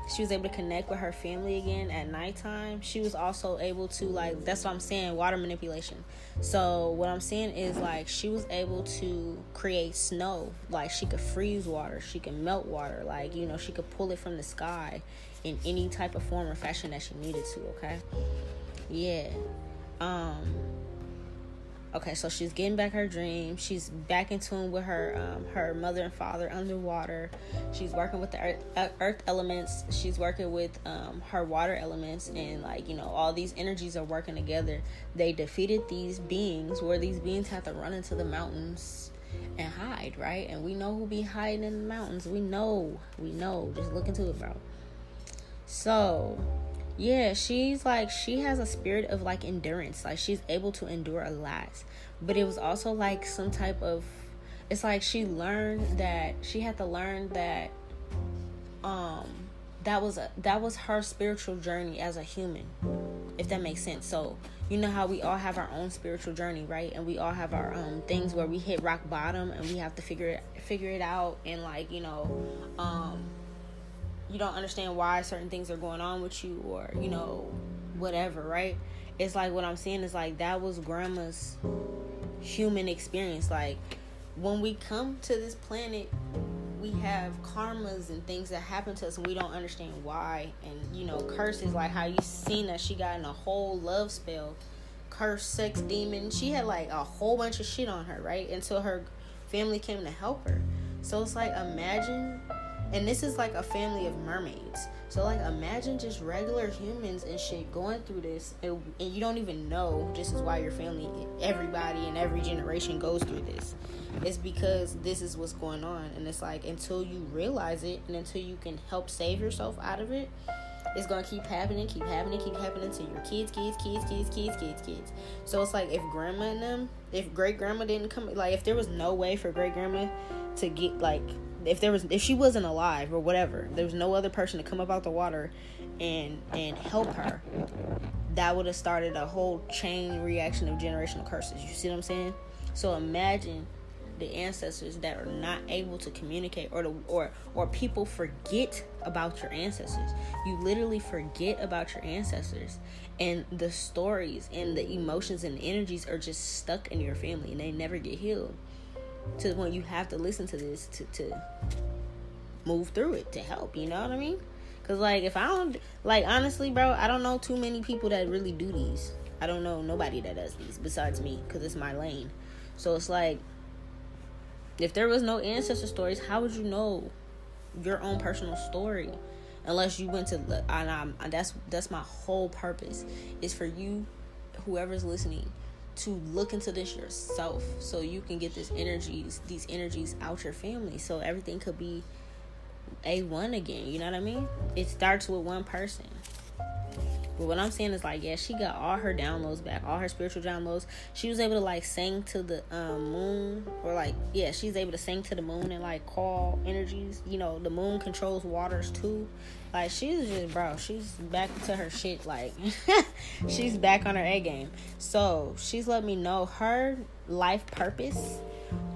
Speaker 1: she was able to connect with her family again at nighttime. She was also able to like that's what i'm saying water manipulation. So what i'm saying is like she was able to create snow. Like she could freeze water. She could melt water. Like you know she could pull it from the sky in any type of form or fashion that she needed to okay? Yeah. Um Okay, so she's getting back her dream. She's back in tune with her um, her mother and father underwater. She's working with the earth, uh, earth elements. She's working with um, her water elements, and like you know, all these energies are working together. They defeated these beings, where these beings have to run into the mountains and hide, right? And we know who be hiding in the mountains. We know, we know. Just look into it, bro. So yeah, she's like she has a spirit of like endurance. Like she's able to endure a lot. But it was also like some type of it's like she learned that she had to learn that um that was a that was her spiritual journey as a human. If that makes sense. So, you know how we all have our own spiritual journey, right? And we all have our um things where we hit rock bottom and we have to figure it figure it out and like, you know, um you don't understand why certain things are going on with you or you know whatever right? It's like what i'm saying is like that was grandma's human experience. Like when we come to this planet we have karmas and things that happen to us and we don't understand why. And you know curses like how you seen that she got in a whole love spell curse sex demon. She had like a whole bunch of shit on her right? Until her family came to help her. So it's like imagine and this is like a family of mermaids. So like imagine just regular humans and shit going through this and, and you don't even know this is why your family everybody in every generation goes through this. It's because this is what's going on and it's like until you realize it and until you can help save yourself out of it, it's gonna keep happening, keep happening, keep happening to your kids, kids, kids, kids, kids, kids, kids. So it's like if grandma and them, if great grandma didn't come, like if there was no way for great grandma to get like if there was if she wasn't alive or whatever, there was no other person to come up out the water and and help her, that would have started a whole chain reaction of generational curses. You see what I'm saying? So imagine the ancestors that are not able to communicate or the, or or people forget about your ancestors. You literally forget about your ancestors and the stories and the emotions and energies are just stuck in your family and they never get healed to when you have to listen to this to, to move through it to help you know what i mean? Because like if i don't like honestly bro i don't know too many people that really do these. I don't know nobody that does these besides me because it's my lane. So it's like if there was no ancestor stories how would you know your own personal story? Unless you went to and I'm, that's that's my whole purpose is for you whoever's listening to look into this yourself so you can get this energies these energies out your family so everything could be a one again you know what i mean? It starts with one person but what I'm saying is like, yeah, she got all her downloads back, all her spiritual downloads. She was able to like sing to the um, moon, or like, yeah, she's able to sing to the moon and like call energies. You know, the moon controls waters too. Like she's just bro, she's back to her shit. Like she's back on her A game. So she's let me know her life purpose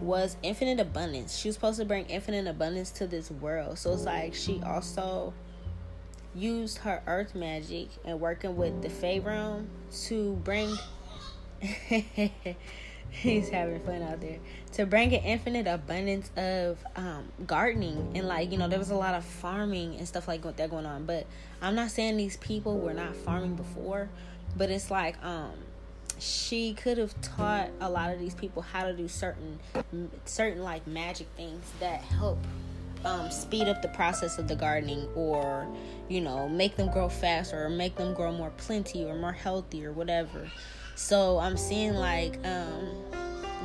Speaker 1: was infinite abundance. She was supposed to bring infinite abundance to this world. So it's like she also used her earth magic and working with the Fey realm to bring he's having fun out there. To bring an infinite abundance of um, gardening and like you know there was a lot of farming and stuff like that going on. But i'm not saying these people were not farming before but it's like um she could have taught a lot of these people how to do certain certain like magic things that help um, speed up the process of the gardening or you know make them grow faster or make them grow more plenty or more healthy or whatever. So i'm seeing like um,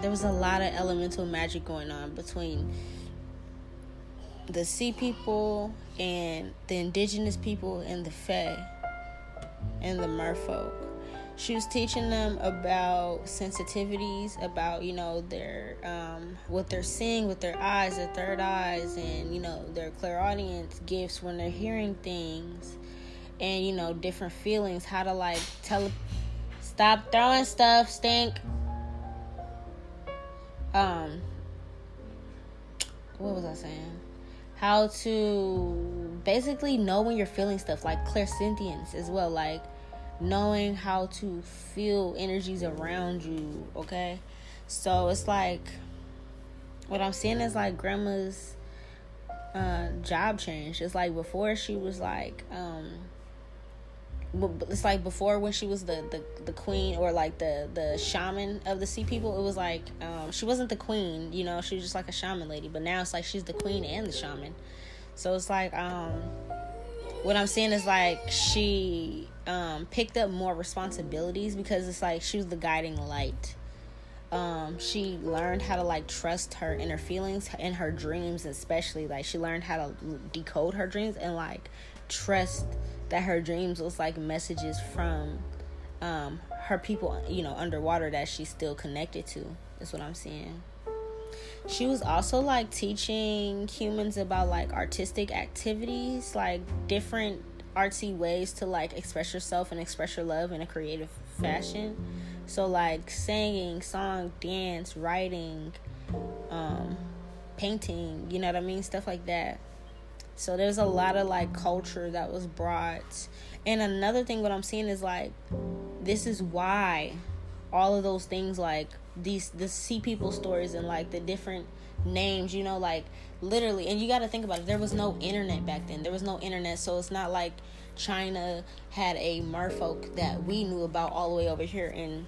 Speaker 1: there was a lot of elemental magic going on between the sea people and the indigenous people and the fae and the merfolk she was teaching them about sensitivities about you know their um, what they're seeing with their eyes their third eyes and you know their clairaudience gifts when they're hearing things. And you know different feelings how to like tell stop throwing stuff stink. Um what was i saying? How to basically know when you're feeling stuff like clairsentience as well like knowing how to feel energies around you, okay? So it's like what I'm seeing is like grandma's uh, job change. It's like before she was like um it's like before when she was the, the the queen or like the the shaman of the sea people it was like um she wasn't the queen you know she was just like a shaman lady but now it's like she's the queen and the shaman so it's like um what i'm seeing is like she um, picked up more responsibilities because it's like she was the guiding light. Um, she learned how to like trust her inner feelings and her dreams, especially like she learned how to decode her dreams and like trust that her dreams was like messages from um, her people, you know, underwater that she's still connected to. Is what I'm seeing. She was also like teaching humans about like artistic activities, like different artsy ways to like express yourself and express your love in a creative fashion. So like singing, song, dance, writing, um, painting, you know what I mean? Stuff like that. So there's a lot of like culture that was brought. And another thing what I'm seeing is like this is why all of those things like these the sea people stories and like the different names, you know, like literally and you got to think about it there was no internet back then. There was no internet so it's not like china had a merfolk that we knew about all the way over here in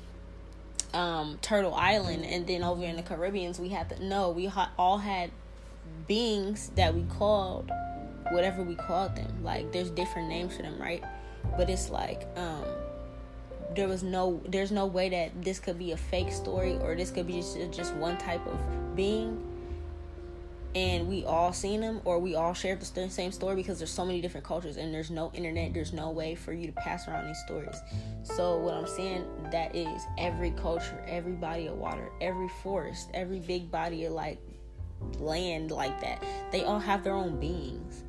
Speaker 1: um, turtle island and then over in the caribbeans we had to no we ha- all had beings that we called whatever we called them. Like there's different names for them right? But it's like um there was no there's no way that this could be a fake story or this could be just, just one type of being and we all seen them or we all shared the same story because there's so many different cultures and there's no internet there's no way for you to pass around these stories. So what i'm saying that is every culture every body of water every forest every big body of like land like that. They all have their own beings.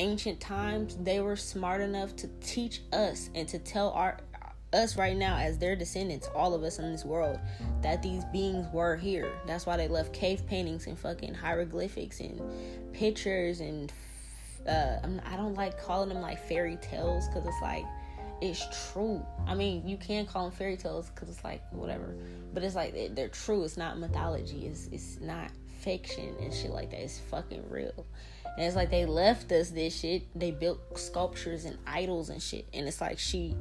Speaker 1: Ancient times they were smart enough to teach us and to tell our us right now as their descendants, all of us in this world, that these beings were here. That's why they left cave paintings and fucking hieroglyphics and pictures and uh, I don't like calling them like fairy tales because it's like it's true. I mean, you can call them fairy tales because it's like whatever, but it's like they're true. It's not mythology. It's it's not fiction and shit like that. It's fucking real. And it's like they left us this shit. They built sculptures and idols and shit. And it's like she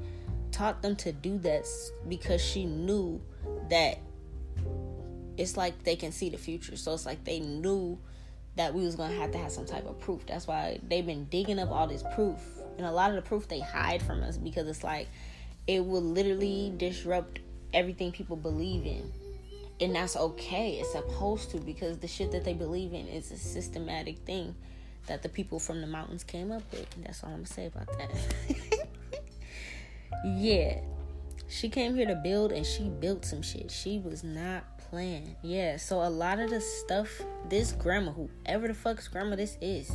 Speaker 1: taught them to do that because she knew that it's like they can see the future. So it's like they knew that we was gonna have to have some type of proof. That's why they've been digging up all this proof, and a lot of the proof they hide from us because it's like it will literally disrupt everything people believe in. And that's okay. It's supposed to because the shit that they believe in is a systematic thing that the people from the mountains came up with. That's all I'm gonna say about that. yeah. She came here to build and she built some shit. She was not playing. Yeah, so a lot of the stuff, this grandma, whoever the fuck's grandma this is,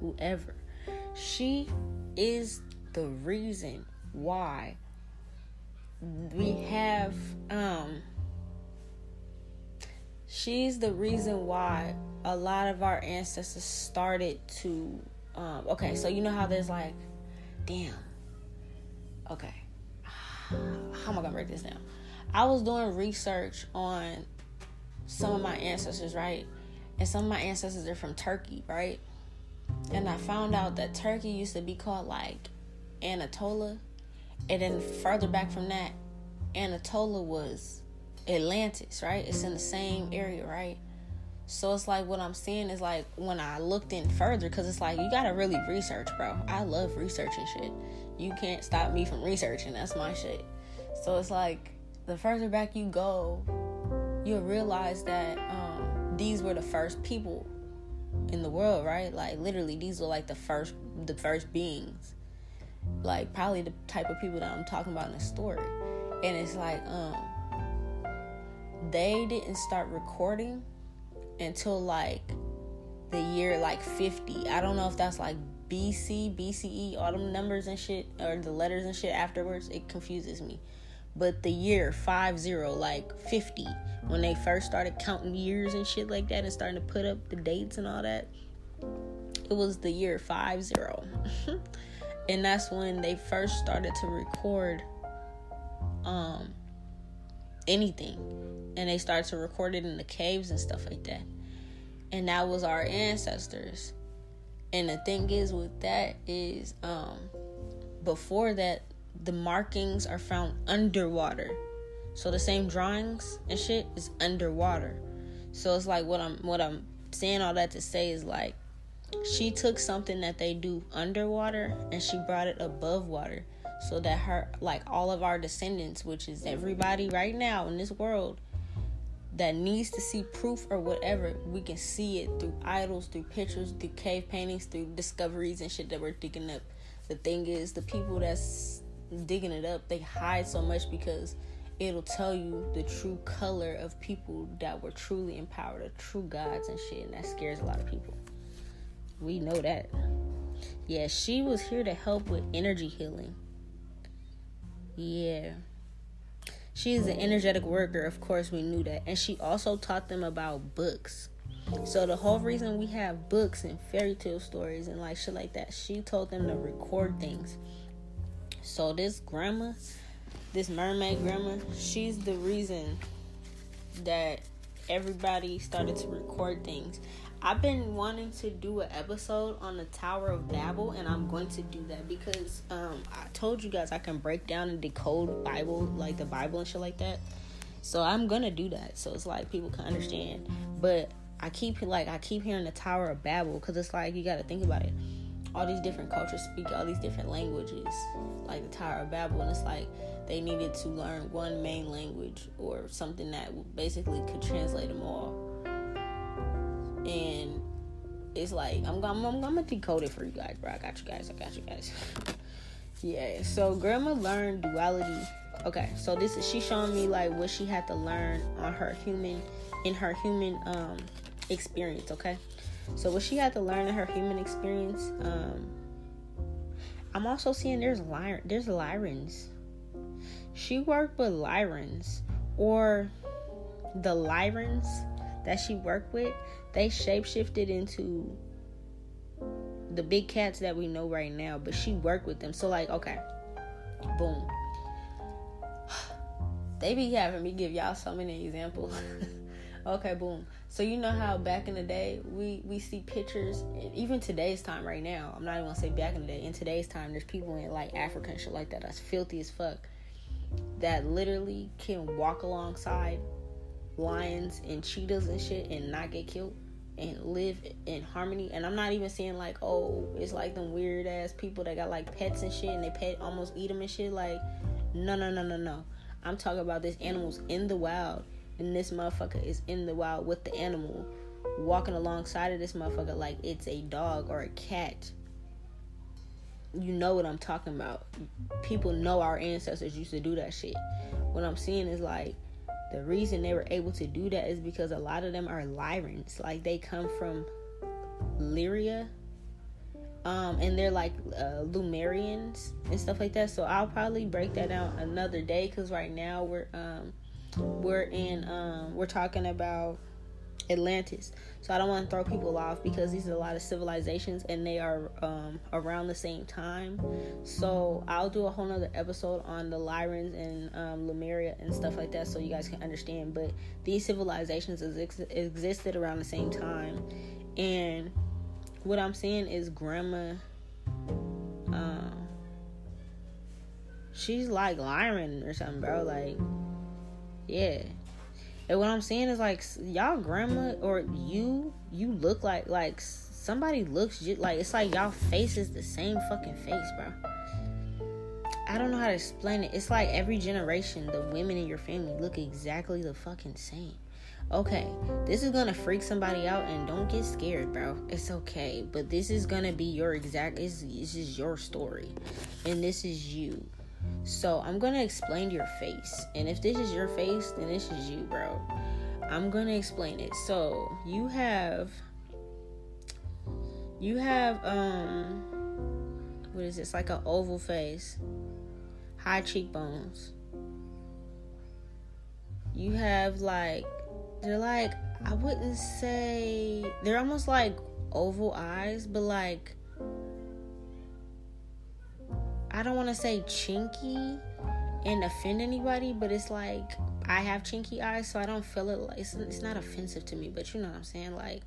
Speaker 1: whoever, she is the reason why we have um she's the reason why a lot of our ancestors started to um okay so you know how there's like damn okay how am i gonna break this down i was doing research on some of my ancestors right and some of my ancestors are from turkey right and i found out that turkey used to be called like anatolia and then further back from that, Anatolia was Atlantis, right? It's in the same area, right? So it's like what I'm seeing is like when I looked in further, because it's like you gotta really research, bro. I love researching shit. You can't stop me from researching. That's my shit. So it's like the further back you go, you'll realize that um, these were the first people in the world, right? Like literally, these were like the first, the first beings like probably the type of people that I'm talking about in the story. And it's like, um, they didn't start recording until like the year like 50. I don't know if that's like BC, BCE, all them numbers and shit, or the letters and shit afterwards. It confuses me. But the year 50, like 50, when they first started counting years and shit like that and starting to put up the dates and all that, it was the year 50. and that's when they first started to record um anything and they started to record it in the caves and stuff like that and that was our ancestors and the thing is with that is um before that the markings are found underwater. So the same drawings and shit is underwater. So it's like what i'm what i'm saying all that to say is like she took something that they do underwater and she brought it above water so that her like all of our descendants which is everybody right now in this world that needs to see proof or whatever we can see it through idols through pictures through cave paintings through discoveries and shit that we're digging up the thing is the people that's digging it up they hide so much because it'll tell you the true color of people that were truly empowered the true gods and shit and that scares a lot of people we know that. Yeah, she was here to help with energy healing. Yeah. She is an energetic worker, of course, we knew that. And she also taught them about books. So, the whole reason we have books and fairy tale stories and like shit like that, she told them to record things. So, this grandma, this mermaid grandma, she's the reason that everybody started to record things. I've been wanting to do an episode on the Tower of Babel, and I'm going to do that because um, I told you guys I can break down and decode Bible, like the Bible and shit like that. So I'm gonna do that, so it's like people can understand. But I keep like I keep hearing the Tower of Babel because it's like you got to think about it. All these different cultures speak all these different languages, like the Tower of Babel, and it's like they needed to learn one main language or something that basically could translate them all and it's like I'm, I'm, I'm, gonna decode it for you guys, bro. I got you guys. I got you guys. yeah. So grandma learned duality. Okay. So this is she showing me like what she had to learn on her human in her human um experience. Okay. So what she had to learn in her human experience. Um, I'm also seeing there's lyre there's Lyrans. She worked with Lyrans or the Lyrans that she worked with they shapeshifted into the big cats that we know right now, but she worked with them. So like, okay, boom. They be having me give y'all so many examples. okay, boom. So you know how back in the day we we see pictures, even today's time right now. I'm not even gonna say back in the day. In today's time, there's people in like Africa and shit like that that's filthy as fuck, that literally can walk alongside lions and cheetahs and shit and not get killed and live in harmony. And I'm not even saying like, oh, it's like them weird ass people that got like pets and shit and they pet almost eat them and shit. Like, no, no, no, no, no. I'm talking about this animals in the wild, and this motherfucker is in the wild with the animal, walking alongside of this motherfucker like it's a dog or a cat. You know what I'm talking about. People know our ancestors used to do that shit. What I'm seeing is like the reason they were able to do that is because a lot of them are Lyrans. Like they come from Lyria. Um, and they're like uh, Lumerians and stuff like that. So I'll probably break that down another day because right now we're um, we're in um, we're talking about Atlantis. So I don't want to throw people off because these are a lot of civilizations and they are um, around the same time. So I'll do a whole nother episode on the Lyrans and um, Lemuria and stuff like that so you guys can understand. But these civilizations ex- existed around the same time. And what I'm saying is grandma um, she's like Lyran or something, bro. Like, yeah. And what I'm saying is like y'all grandma or you, you look like like somebody looks just like it's like y'all faces the same fucking face, bro. I don't know how to explain it. It's like every generation, the women in your family look exactly the fucking same. Okay, this is gonna freak somebody out, and don't get scared, bro. It's okay, but this is gonna be your exact. This is your story, and this is you. So I'm gonna explain your face, and if this is your face, then this is you, bro. I'm gonna explain it. So you have, you have, um, what is this? Like an oval face, high cheekbones. You have like, they're like, I wouldn't say they're almost like oval eyes, but like I don't want to say chinky and offend anybody, but it's like I have chinky eyes, so I don't feel it. Like, it's, it's not offensive to me, but you know what I'm saying? Like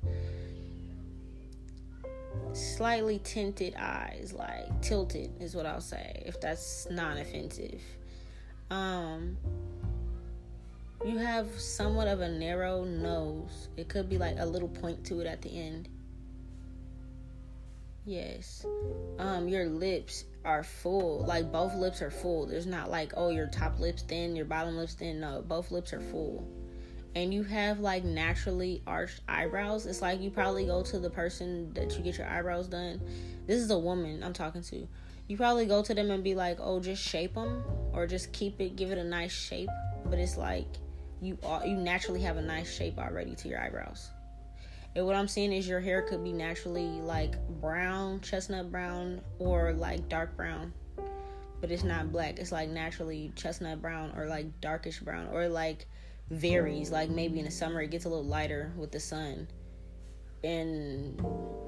Speaker 1: slightly tinted eyes, like tilted is what I'll say, if that's not offensive. Um, you have somewhat of a narrow nose. It could be like a little point to it at the end. Yes. Um, your lips are full. Like both lips are full. There's not like, oh, your top lips thin, your bottom lips thin. No, both lips are full. And you have like naturally arched eyebrows. It's like you probably go to the person that you get your eyebrows done. This is a woman I'm talking to. You probably go to them and be like, oh, just shape them or just keep it, give it a nice shape. But it's like you you naturally have a nice shape already to your eyebrows. And what I'm saying is your hair could be naturally like brown, chestnut brown, or like dark brown. But it's not black. It's like naturally chestnut brown or like darkish brown or like varies. Like maybe in the summer it gets a little lighter with the sun. And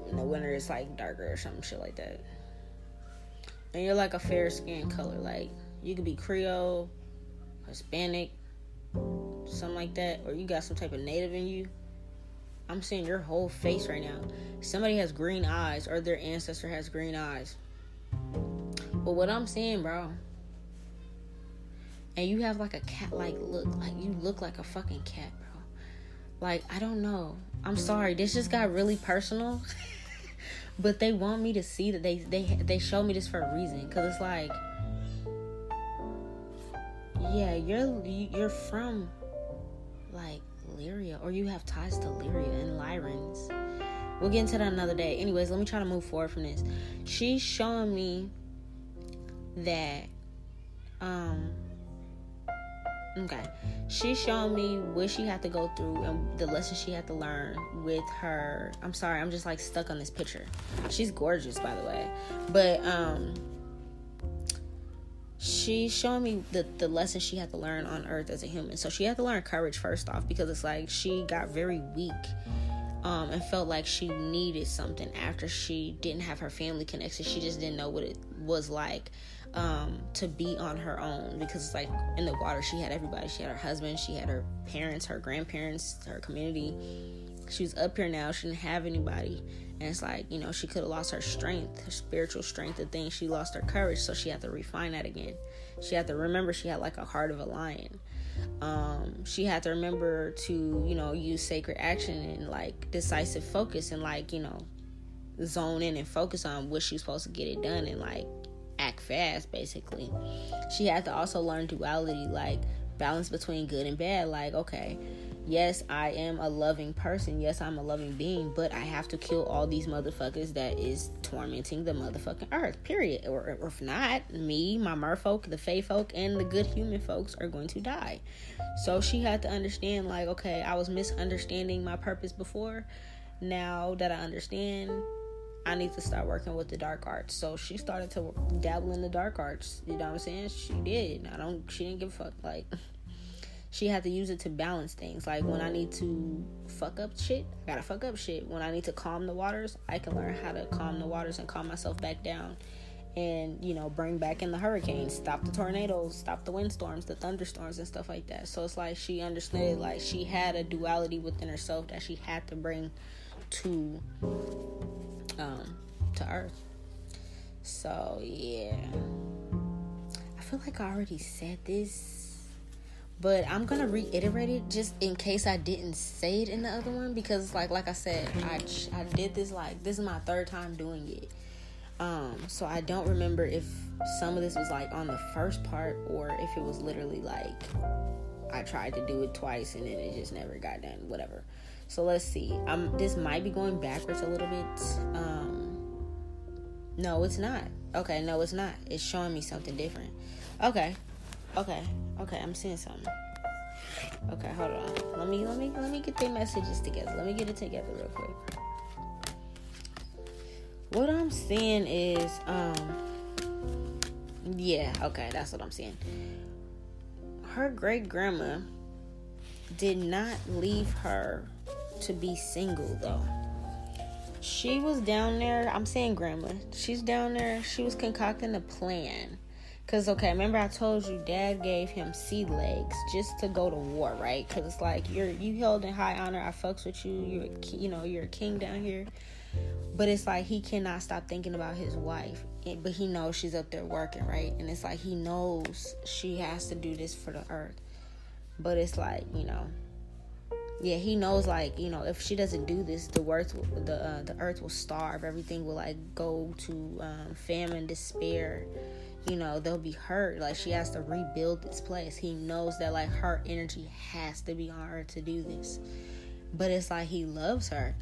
Speaker 1: in the winter it's like darker or some shit like that. And you're like a fair skin color. Like you could be Creole, Hispanic, something like that, or you got some type of native in you. I'm seeing your whole face right now. Somebody has green eyes, or their ancestor has green eyes. But what I'm seeing, bro, and you have like a cat like look, like you look like a fucking cat, bro. Like, I don't know. I'm sorry. This just got really personal. but they want me to see that they they they show me this for a reason cuz it's like yeah, you're you're from like Lyria, or you have ties to Lyria and Lyrans. We'll get into that another day. Anyways, let me try to move forward from this. She's showing me that, um, okay, she's showing me what she had to go through and the lessons she had to learn with her. I'm sorry, I'm just like stuck on this picture. She's gorgeous, by the way, but um she's showing me the, the lesson she had to learn on earth as a human. So she had to learn courage first off because it's like she got very weak um, and felt like she needed something after she didn't have her family connection. She just didn't know what it was like um, to be on her own because it's like in the water she had everybody. She had her husband she had her parents her grandparents her community. She was up here now. She didn't have anybody and it's like, you know, she could have lost her strength, her spiritual strength, the thing. She lost her courage, so she had to refine that again. She had to remember she had like a heart of a lion. Um, she had to remember to, you know, use sacred action and like decisive focus and like, you know, zone in and focus on what she's supposed to get it done and like act fast basically. She had to also learn duality, like balance between good and bad. Like, okay, yes, I am a loving person. Yes, I'm a loving being, but I have to kill all these motherfuckers that is tormenting the motherfucking earth. Period. Or, or if not, me, my merfolk, the fae folk, and the good human folks are going to die. So she had to understand, like, okay, I was misunderstanding my purpose before. Now that I understand, I need to start working with the dark arts. So she started to dabble in the dark arts. You know what I'm saying? She did. I don't. She didn't give a fuck. Like she had to use it to balance things. Like when I need to fuck up shit, I gotta fuck up shit. When I need to calm the waters, I can learn how to calm the waters and calm myself back down. And you know, bring back in the hurricanes, stop the tornadoes, stop the windstorms, the thunderstorms, and stuff like that. So it's like she understood, like she had a duality within herself that she had to bring to um to Earth. So yeah, I feel like I already said this but I'm gonna reiterate it just in case I didn't say it in the other one because like like I said I I did this like this is my third time doing it. Um so I don't remember if some of this was like on the first part or if it was literally like I tried to do it twice and then it just never got done whatever. So let's see. Um this might be going backwards a little bit. Um no it's not. Okay no it's not. It's showing me something different. Okay Okay, okay, I'm seeing something. Okay, hold on. Let me let me let me get the messages together. Let me get it together real quick. What I'm seeing is um yeah, okay, that's what I'm seeing. Her great grandma did not leave her to be single though. She was down there, I'm saying grandma. She's down there, she was concocting a plan Cause okay, remember I told you dad gave him sea legs just to go to war, right? Cause it's like you're you held in high honor. I fucks with you. You're a, you know you're a king down here, but it's like he cannot stop thinking about his wife. But he knows she's up there working, right? And it's like he knows she has to do this for the earth. But it's like you know, yeah, he knows like you know if she doesn't do this, the earth will, the uh, the earth will starve. Everything will like go to um, famine, despair you know they'll be hurt. Like she has to rebuild this place. He knows that like her energy has to be on her to do this. But it's like he loves her.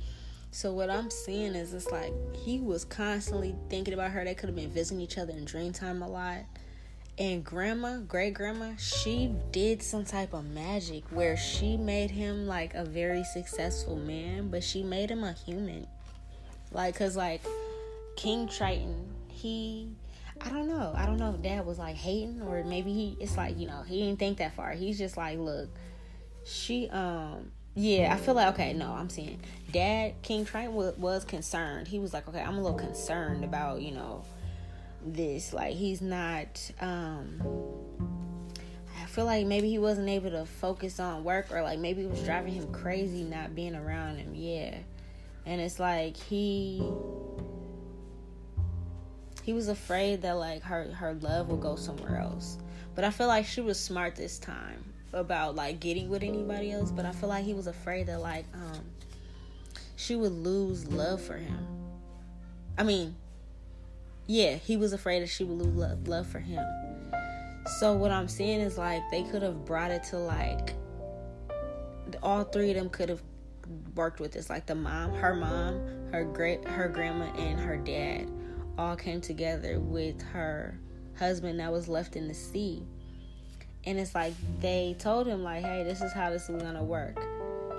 Speaker 1: So what i'm seeing is it's like he was constantly thinking about her. They could have been visiting each other in dream time a lot. And grandma great grandma she did some type of magic where she made him like a very successful man but she made him a human. Like because like king triton he I don't know. I don't know if dad was like hating or maybe he it's like, you know, he didn't think that far. He's just like, look, she um yeah, I feel like okay, no, I'm saying dad King Triton was, was concerned. He was like, okay, I'm a little concerned about, you know, this. Like he's not um I feel like maybe he wasn't able to focus on work or like maybe it was driving him crazy not being around him. Yeah. And it's like he he was afraid that like her her love would go somewhere else. But I feel like she was smart this time about like getting with anybody else. But I feel like he was afraid that like um she would lose love for him. I mean, yeah, he was afraid that she would lose love, love for him. So what I'm saying is like they could have brought it to like all three of them could have worked with this like the mom, her mom, her great her grandma and her dad all came together with her husband that was left in the sea. And it's like they told him like, "Hey, this is how this is gonna work."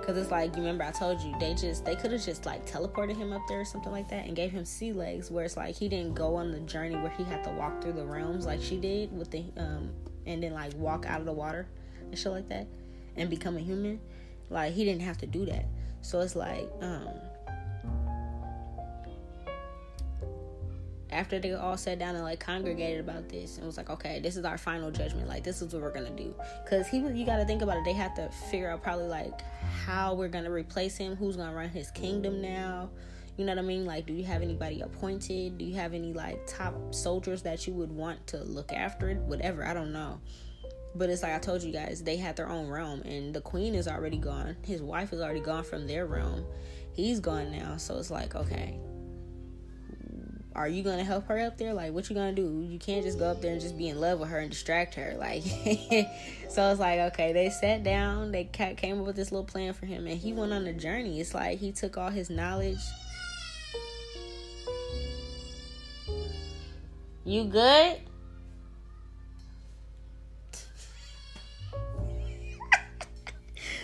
Speaker 1: Cause it's like you remember I told you they just they could have just like teleported him up there or something like that and gave him sea legs where it's like he didn't go on the journey where he had to walk through the realms like she did with the um and then like walk out of the water and shit like that and become a human. Like he didn't have to do that. So it's like um after they all sat down and like congregated about this and was like okay this is our final judgment. Like this is what we're gonna do. Because he you got to think about it. They had to figure out probably like how we're gonna replace him who's gonna run his kingdom now. You know what i mean? Like do you have anybody appointed? Do you have any like top soldiers that you would want to look after? It whatever. I don't know. But it's like I told you guys, they had their own realm, and the queen is already gone. His wife is already gone from their realm. He's gone now, so it's like, okay, are you gonna help her up there? Like, what you gonna do? You can't just go up there and just be in love with her and distract her. Like, so it's like, okay, they sat down, they came up with this little plan for him, and he went on a journey. It's like he took all his knowledge. You good?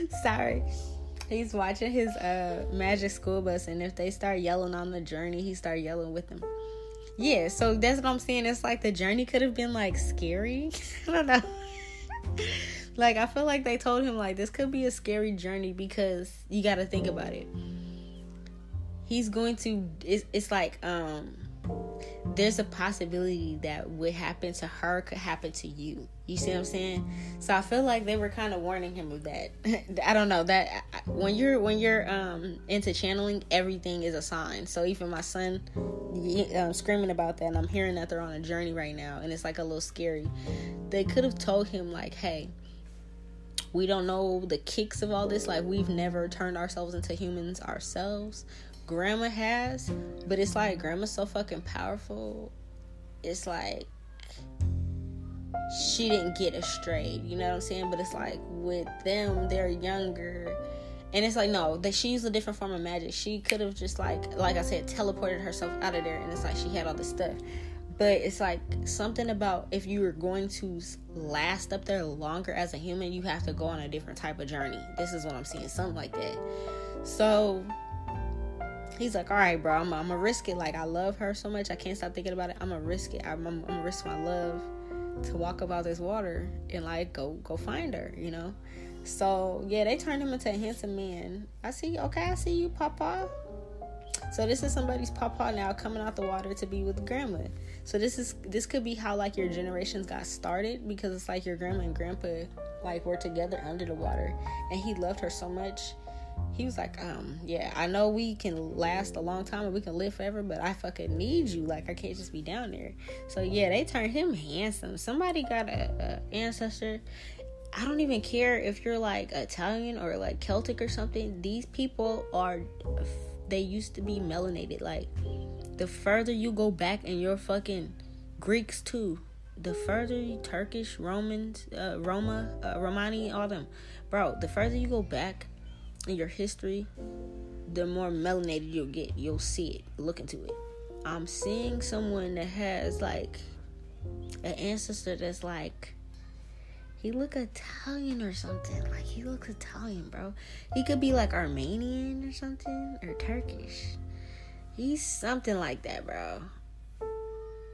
Speaker 1: Sorry. He's watching his uh magic school bus and if they start yelling on the journey, he start yelling with them. Yeah, so that's what I'm saying. It's like the journey could have been like scary. I don't know. like I feel like they told him like this could be a scary journey because you got to think about it. He's going to it's, it's like um there's a possibility that what happened to her could happen to you. You see what I'm saying? So I feel like they were kind of warning him of that. I don't know that when you're when you're um into channeling, everything is a sign. So even my son um, screaming about that, and I'm hearing that they're on a journey right now, and it's like a little scary. They could have told him like, hey. We don't know the kicks of all this. Like, we've never turned ourselves into humans ourselves grandma has, but it's like grandma's so fucking powerful. It's like she didn't get astray, you know what I'm saying? But it's like with them, they're younger. And it's like no, that she used a different form of magic. She could have just like like I said, teleported herself out of there and it's like she had all this stuff. But it's like something about if you were going to last up there longer as a human, you have to go on a different type of journey. This is what I'm seeing, something like that. So he's like, all right, bro, I'm, gonna risk it. Like, I love her so much, I can't stop thinking about it. I'm gonna risk it. I'm, gonna risk my love to walk up about this water and like go go find her, you know. So yeah, they turned him into a handsome man. I see. Okay, I see you, Papa. So this is somebody's papa now coming out the water to be with grandma. So this is this could be how like your generations got started because it's like your grandma and grandpa like were together under the water and he loved her so much he was like, um, yeah, I know we can last a long time and we can live forever, but I fucking need you. Like, I can't just be down there. So yeah, they turned him handsome. Somebody got a, a ancestor. I don't even care if you're like Italian or like Celtic or something. These people are, they used to be melanated. Like, the further you go back, and you're fucking Greeks too. The further you Turkish, Romans, uh, Roma, uh, Romani, all them, bro. The further you go back, in your history, the more melanated you'll get. You'll see it. Look into it. I'm seeing someone that has like an ancestor that's like he look Italian or something. Like he looks Italian, bro. He could be like Armenian or something or Turkish. He's something like that, bro.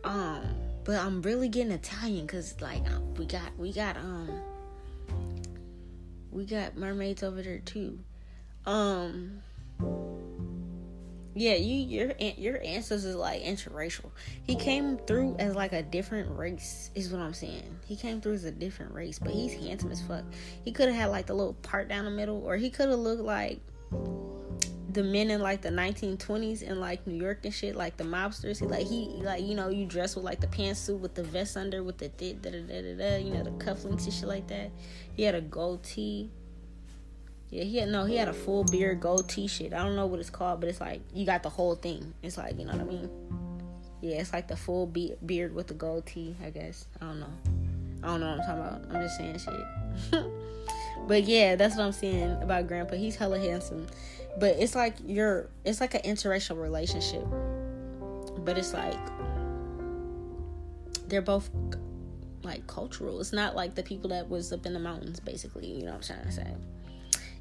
Speaker 1: Um, but I'm really getting Italian because like we got we got um we got mermaids over there too um yeah you your your ancestors is like interracial he came through as like a different race is what i'm saying he came through as a different race but he's handsome as fuck he could have had like the little part down the middle or he could have looked like the men in like the 1920s in like New York and shit, like the mobsters. He like he like you know you dress with like the pantsuit with the vest under with the da da da da da, you know the cufflinks and shit like that. He had a goatee. Yeah, he had no, he had a full beard gold t-shirt. I don't know what it's called, but it's like you got the whole thing. It's like you know what I mean. Yeah, it's like the full be- beard with the gold tee. I guess I don't know. I don't know what I'm talking about. I'm just saying shit. but yeah, that's what I'm saying about Grandpa. He's hella handsome, but it's like you're. It's like an interracial relationship, but it's like they're both like cultural. It's not like the people that was up in the mountains, basically. You know what I'm trying to say.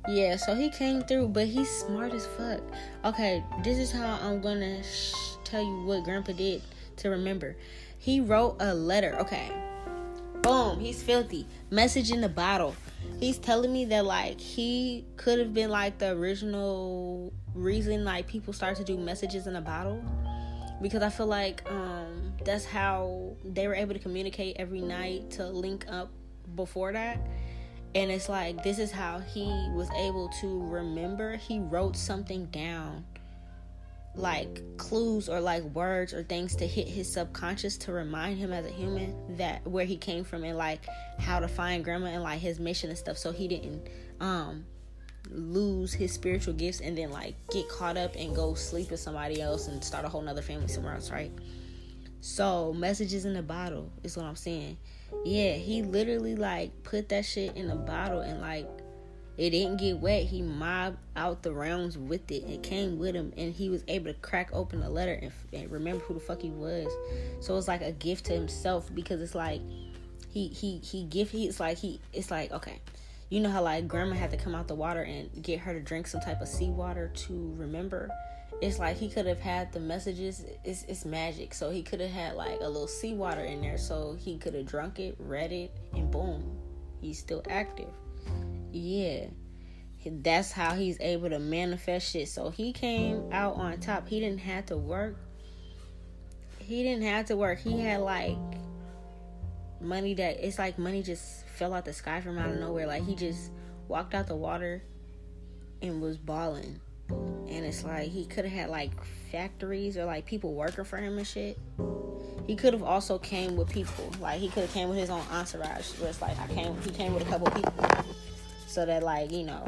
Speaker 1: Yeah, so he came through, but he's smart as fuck. Okay, this is how I'm gonna sh- tell you what Grandpa did to remember. He wrote a letter. Okay, boom, he's filthy. Message in the bottle. He's telling me that like he could have been like the original reason like people start to do messages in a bottle because I feel like um that's how they were able to communicate every night to link up before that and it's like this is how he was able to remember. He wrote something down like clues or like words or things to hit his subconscious to remind him as a human that where he came from and like how to find grandma and like his mission and stuff. So he didn't um lose his spiritual gifts and then like get caught up and go sleep with somebody else and start a whole nother family somewhere else right? So messages in the bottle is what i'm saying yeah he literally like put that shit in a bottle and like it didn't get wet. He mobbed out the rounds with it. It came with him, and he was able to crack open the letter and, and remember who the fuck he was. So it's like a gift to himself because it's like he he he give he it's like he it's like okay, you know how like grandma had to come out the water and get her to drink some type of seawater to remember. It's like he could have had the messages. It's it's magic. So he could have had like a little seawater in there, so he could have drunk it, read it, and boom, he's still active. Yeah. That's how he's able to manifest shit. So he came out on top. He didn't have to work. He didn't have to work. He had like money that it's like money just fell out the sky from out of nowhere. Like he just walked out the water and was balling and it's like he could have had like factories or like people working for him and shit he could have also came with people like he could have came with his own entourage where it's like i came he came with a couple people so that like you know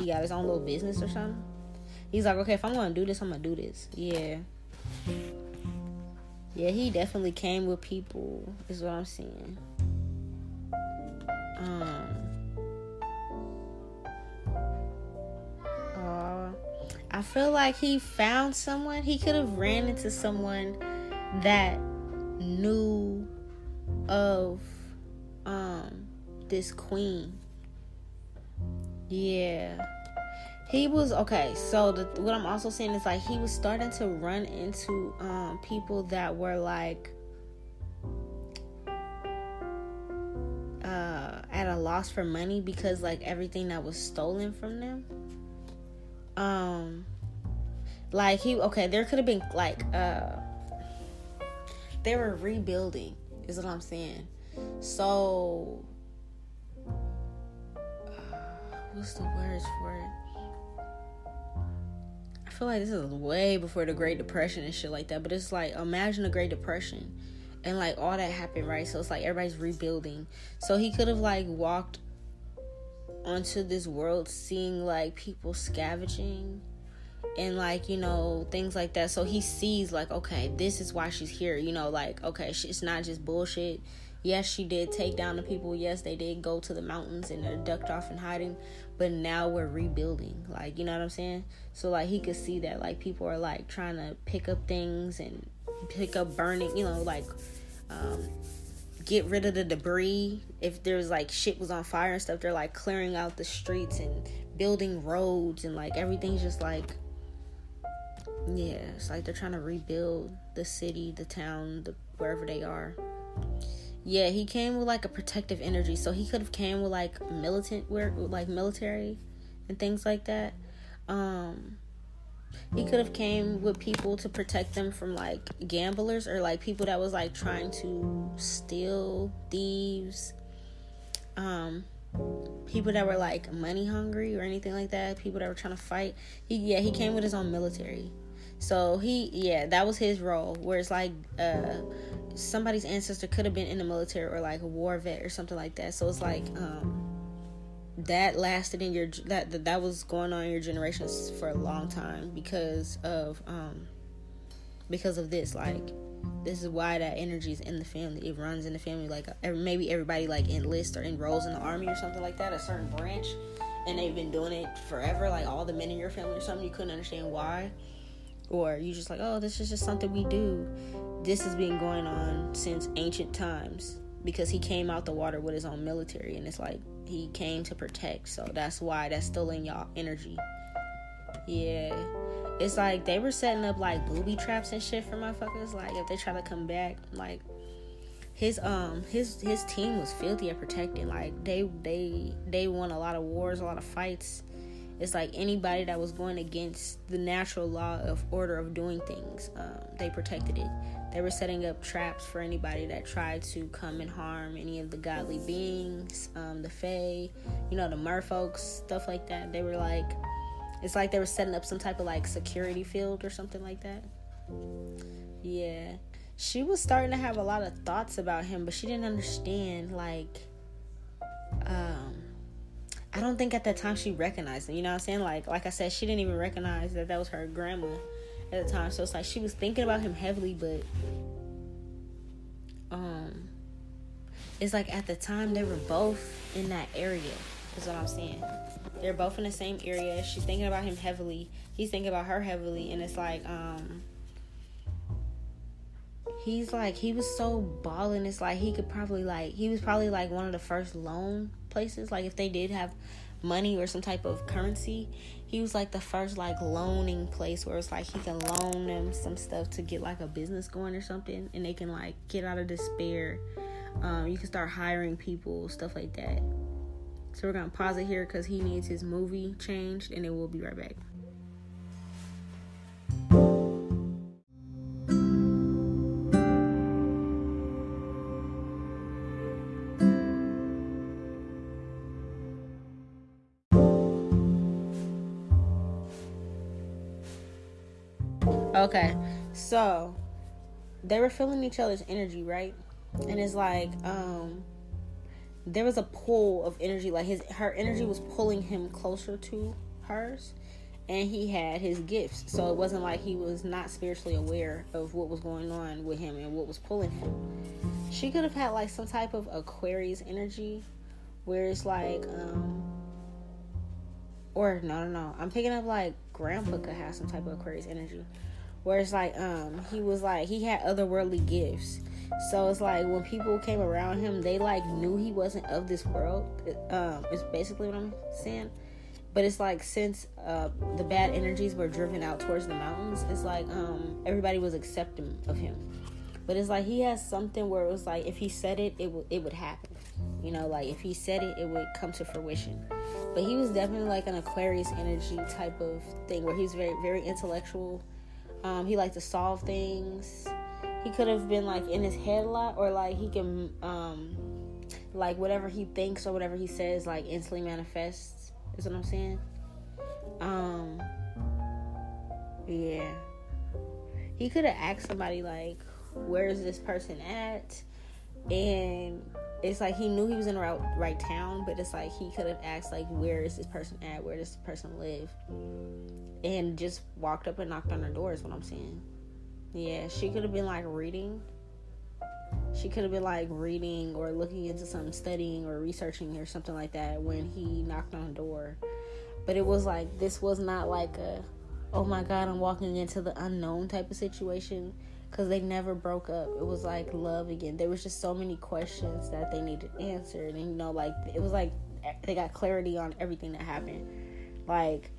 Speaker 1: he got his own little business or something. He's like, okay, if I'm gonna do this, I'm gonna do this. Yeah. Yeah, he definitely came with people, is what I'm saying. Um uh, I feel like he found someone. He could have ran into someone that knew of um this queen yeah. He was okay. So the, what I'm also saying is like he was starting to run into um, people that were like uh, at a loss for money because like everything that was stolen from them. Um, like he okay, there could have been like uh, they were rebuilding. Is what I'm saying. So what's the words for it? I feel like this is way before the Great Depression and shit like that. But it's like imagine the Great Depression and like all that happened, right? So it's like everybody's rebuilding. So he could have like walked onto this world seeing like people scavenging and like you know things like that so he sees like okay this is why she's here you know like okay it's not just bullshit yes, she did take down the people. Yes, they did go to the mountains and they're ducked off and hiding. But now we're rebuilding. Like, you know what I'm saying? So, like, he could see that, like, people are, like, trying to pick up things and pick up burning, you know, like, um, get rid of the debris. If there's, like, shit was on fire and stuff, they're, like, clearing out the streets and building roads and, like, everything's just, like, yeah, it's like they're trying to rebuild the city, the town, the wherever they are yeah, he came with like a protective energy. So he could have came with like militant work, like military and things like that. Um, he could have came with people to protect them from like gamblers or like people that was like trying to steal thieves. Um people that were like money hungry or anything like that people that were trying to fight. He yeah he came with his own military. So he yeah that was his role where it's like uh somebody's ancestor could have been in the military or like a war vet or something like that. So it's like um, that lasted in your that, that that was going on in your generations for a long time because of um because of this like this is why that energy is in the family. It runs in the family like maybe everybody like enlists or enrolls in the army or something like that a certain branch and they've been doing it forever like all the men in your family or something you couldn't understand why. Or you just like oh this is just something we do. This has been going on since ancient times because he came out the water with his own military and it's like he came to protect so that's why that's still in y'all energy. Yeah. It's like they were setting up like booby traps and shit for motherfuckers like if they try to come back like his um his his team was filthy at protecting like they they they won a lot of wars a lot of fights. It's like anybody that was going against the natural law of order of doing things um, they protected it they were setting up traps for anybody that tried to come and harm any of the godly beings, um, the Fae, you know, the merfolks, stuff like that. They were like It's like they were setting up some type of like security field or something like that. Yeah. She was starting to have a lot of thoughts about him, but she didn't understand like um I don't think at that time she recognized him. You know what I'm saying? Like like I said, she didn't even recognize that that was her grandma at the time. So it's like she was thinking about him heavily, but um it's like at the time they were both in that area. Is what I'm saying. They're both in the same area. She's thinking about him heavily. He's thinking about her heavily, and it's like um he's like he was so balling it's like he could probably like he was probably like one of the first loan places like if they did have money or some type of currency he was like the first like loaning place where it's like he can loan them some stuff to get like a business going or something and they can like get out of despair. Um, you can start hiring people stuff like that. So we're gonna pause it here because he needs his movie changed and then we'll be right back so they were feeling each other's energy, right? And it's like, um, there was a pull of energy, like his her energy was pulling him closer to hers, and he had his gifts. So it wasn't like he was not spiritually aware of what was going on with him and what was pulling him. She could have had like some type of Aquarius energy, where it's like, um, or no, no, no. I'm picking up like Grandpa could have some type of Aquarius energy where it's like um he was like he had otherworldly gifts. So it's like when people came around him they like knew he wasn't of this world. Um it's basically what i'm saying. But it's like since uh the bad energies were driven out towards the mountains it's like um everybody was accepting of him. But it's like he has something where it was like if he said it it would it would happen. You know like if he said it it would come to fruition. But he was definitely like an aquarius energy type of thing where he's very very intellectual um, he liked to solve things. He could have been like in his head a lot, or like he can, um, like whatever he thinks or whatever he says, like instantly manifests. Is what I'm saying. Um, yeah. He could have asked somebody like, "Where is this person at?" And it's like he knew he was in the right, right town, but it's like he could have asked like, "Where is this person at? Where does this person live?" And just walked up and knocked on her door is what I'm saying. Yeah, she could have been like reading. She could have been like reading or looking into some studying or researching or something like that when he knocked on the door. But it was like this was not like a oh my god, I'm walking into the unknown type of situation because they never broke up. It was like love again. There was just so many questions that they needed answered, and you know, like it was like they got clarity on everything that happened. Like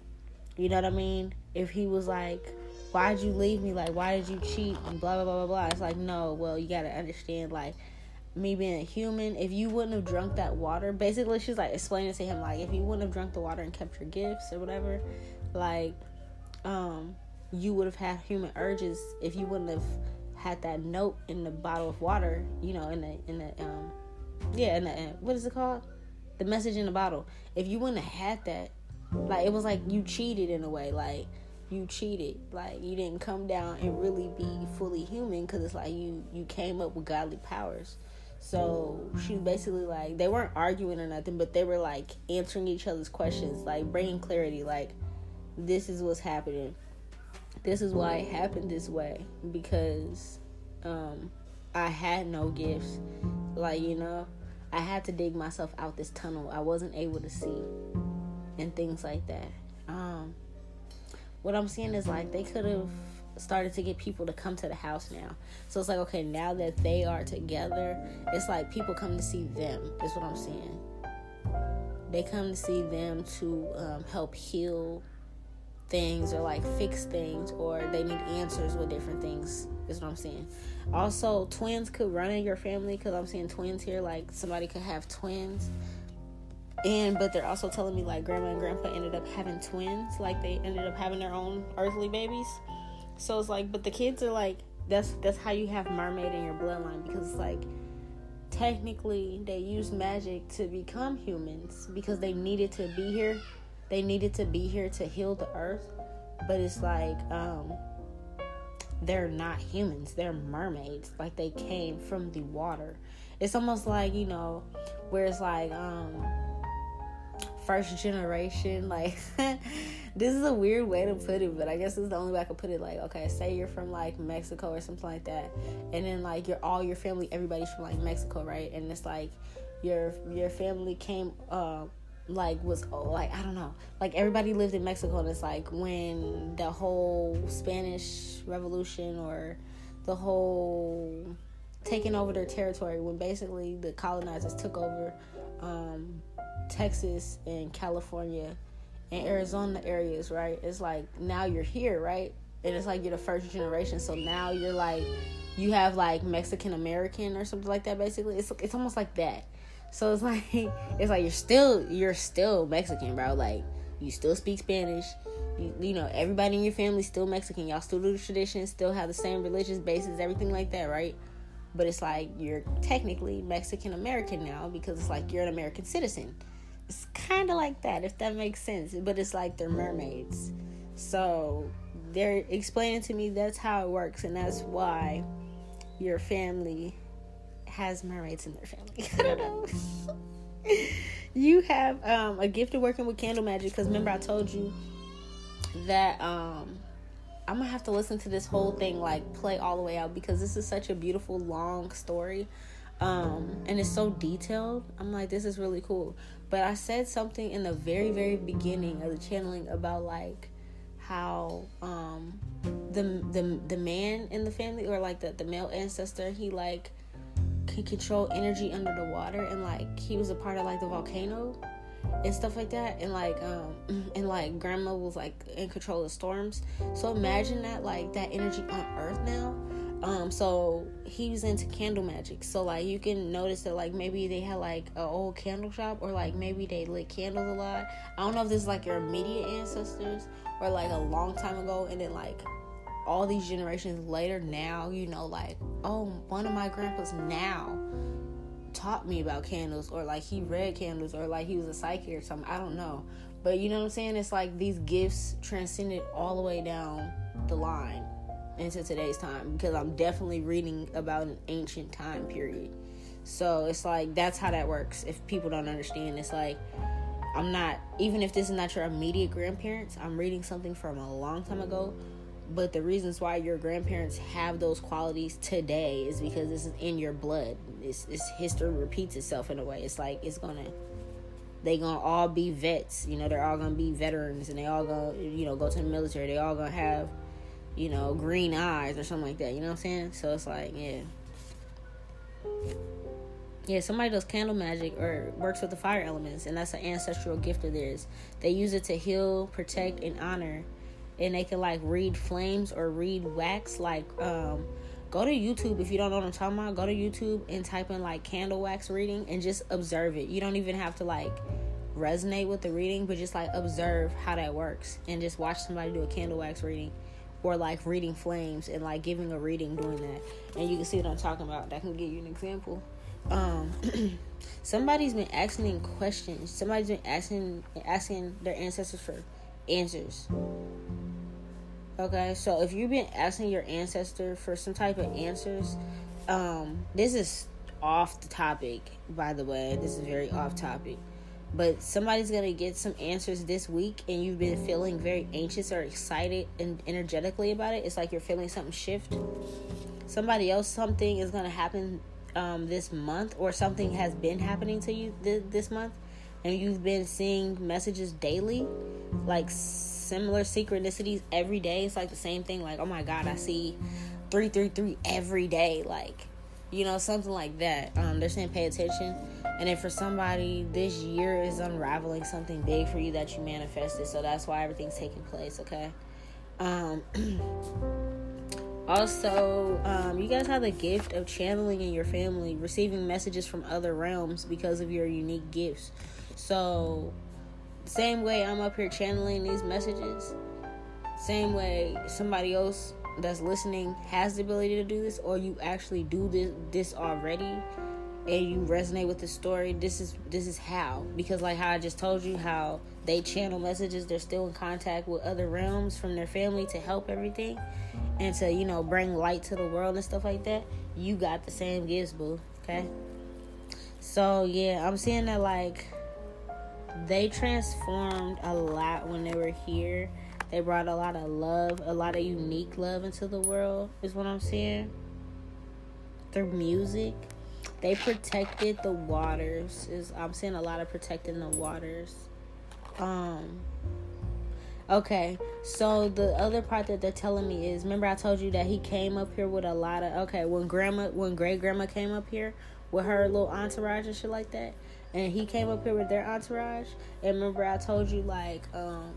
Speaker 1: you know what I mean? If he was like, why'd you leave me? Like, why did you cheat? And blah, blah, blah, blah, blah. It's like, no, well, you got to understand, like, me being a human, if you wouldn't have drunk that water, basically, she's like explaining to him, like, if you wouldn't have drunk the water and kept your gifts or whatever, like, um, you would have had human urges if you wouldn't have had that note in the bottle of water, you know, in the, in the, um, yeah, in the, what is it called? The message in the bottle. If you wouldn't have had that, like it was like you cheated in a way. Like you cheated. Like you didn't come down and really be fully human because it's like you you came up with godly powers. So she basically like they weren't arguing or nothing, but they were like answering each other's questions, like bringing clarity. Like this is what's happening. This is why it happened this way because um, I had no gifts. Like you know, I had to dig myself out this tunnel. I wasn't able to see and things like that. Um, what I'm seeing is like they could have started to get people to come to the house now. So it's like, okay, now that they are together, it's like people come to see them, is what I'm saying. They come to see them to um, help heal things or like fix things or they need answers with different things, is what I'm saying. Also, twins could run in your family because I'm seeing twins here. Like somebody could have twins and but they're also telling me like grandma and grandpa ended up having twins like they ended up having their own earthly babies so it's like but the kids are like that's that's how you have mermaid in your bloodline because it's like technically they use magic to become humans because they needed to be here they needed to be here to heal the earth, but it's like um they're not humans, they're mermaids. Like they came from the water. It's almost like, you know, where it's like um first generation like this is a weird way to put it but i guess it's the only way i could put it like okay say you're from like mexico or something like that and then like your all your family everybody's from like mexico right? And it's like your your family came uh like was oh, like I don't know like everybody lived in Mexico and it's like when the whole Spanish Revolution or the whole taking over their territory when basically the colonizers took over um, Texas and California and Arizona areas right it's like now you're here right and it's like you're the first generation so now you're like you have like Mexican American or something like that basically it's it's almost like that so it's like it's like you're still you're still Mexican, bro. Like you still speak Spanish. You, you know everybody in your family still Mexican. Y'all still do the traditions, still have the same religious basis, everything like that, right? But it's like you're technically Mexican American now because it's like you're an American citizen. It's kind of like that, if that makes sense. But it's like they're mermaids. So they're explaining to me that's how it works, and that's why your family has mermaids in their family. I don't know. you have um, a gift of working with candle magic because remember I told you that um, I'm gonna have to listen to this whole thing like play all the way out because this is such a beautiful long story. Um, and it's so detailed. I'm like, this is really cool. But I said something in the very, very beginning of the channeling about like how um the the the man in the family or like the, the male ancestor he like can control energy under the water and like he was a part of like the volcano and stuff like that and like um and like grandma was like in control of storms. So imagine that like that energy on earth now. Um so he was into candle magic. So like you can notice that like maybe they had like an old candle shop or like maybe they lit candles a lot. I don't know if this is like your immediate ancestors or like a long time ago and then like all these generations later now you know like oh one of my grandpas now taught me about candles or like he read candles or like he was a psychic or something. I don't know. But you know what i'm saying? It's like these gifts transcended all the way down the line into today's time because i'm definitely reading about an ancient time period. So it's like that's how that works. If people don't understand it's like i'm not even if this is not your immediate grandparents i'm reading something from a long time ago but the reasons why your grandparents have those qualities today is because this is in your blood. It's, it's history repeats itself in a way. It's like it's gonna they gonna all be vets you know they're all gonna be veterans and they all gonna you know go to the military. They all gonna have you know green eyes or something like that you know what i'm saying? So it's like yeah. Yeah, somebody does candle magic or works with the fire elements, and that's an ancestral gift of theirs. They use it to heal, protect, and honor and they can like read flames or read wax like um go to youtube if you don't know what i'm talking about go to youtube and type in like candle wax reading and just observe it. You don't even have to like resonate with the reading but just like observe how that works and just watch somebody do a candle wax reading or like reading flames and like giving a reading doing that. And you can see what i'm talking about. That can give you an example. Um somebody's been asking questions. Somebody's been asking asking their ancestors for answers Okay, so if you've been asking your ancestor for some type of answers, um, this is off the topic, by the way. This is very off topic. But somebody's gonna get some answers this week, and you've been feeling very anxious or excited and energetically about it. It's like you're feeling something shift. Somebody else, something is gonna happen um, this month, or something has been happening to you th- this month, and you've been seeing messages daily, like similar synchronicities every day. It's like the same thing. Like, oh my God, I see three three three every day. Like, you know, something like that. Um, they're saying pay attention. And then for somebody, this year is unraveling something big for you that you manifested. So that's why everything's taking place. Okay. Um. also, um, you guys have the gift of channeling in your family, receiving messages from other realms because of your unique gifts. So, same way I'm up here channeling these messages, same way somebody else that's listening has the ability to do this, or you actually do this this already. and you resonate with the story, this is this is how. Because like how I just told you how they channel messages, they're still in contact with other realms from their family to help everything and to, you know, bring light to the world and stuff like that. You got the same gifts, boo. Okay? So yeah, I'm seeing that like they transformed a lot when they were here. They brought a lot of love, a lot of unique love into the world, is what I'm saying. Through music. They protected the waters. Is I'm seeing a lot of protecting the waters. Um Okay, so the other part that they're telling me is remember I told you that he came up here with a lot of okay, when grandma when great grandma came up here with her little entourage and shit like that and he came up here with their entourage. And remember, I told you like um,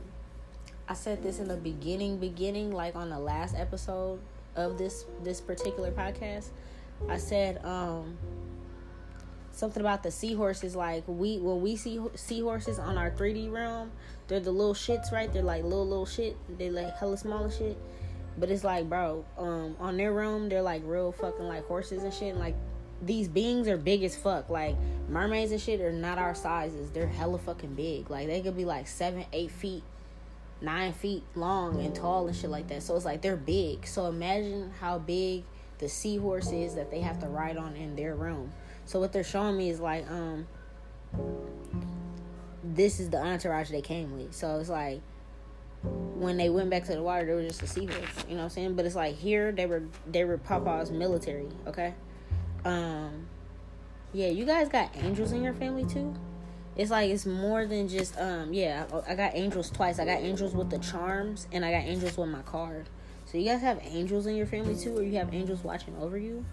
Speaker 1: I said this in the beginning, beginning like on the last episode of this this particular podcast. I said um, something about the seahorses. Like we when we see seahorses on our 3D realm, they're the little shits, right? They're like little little shit. They like hella small shit. But it's like, bro, um, on their realm, they're like real fucking like horses and shit. And like these beings are big as fuck. Like mermaids and shit are not our sizes. They're hella fucking big. Like they could be like seven, eight feet, nine feet long and tall and shit like that. So it's like they're big. So imagine how big the seahorse is that they have to ride on in their room. So what they're showing me is like, um, this is the entourage they came with. So it's like when they went back to the water, they were just a seahorse. You know what I'm saying? But it's like here they were they were Papa's military. Okay. Um, yeah, you guys got angels in your family too. It's like it's more than just um. Yeah, I got angels twice. I got angels with the charms, and I got angels with my card. So you guys have angels in your family too, or you have angels watching over you.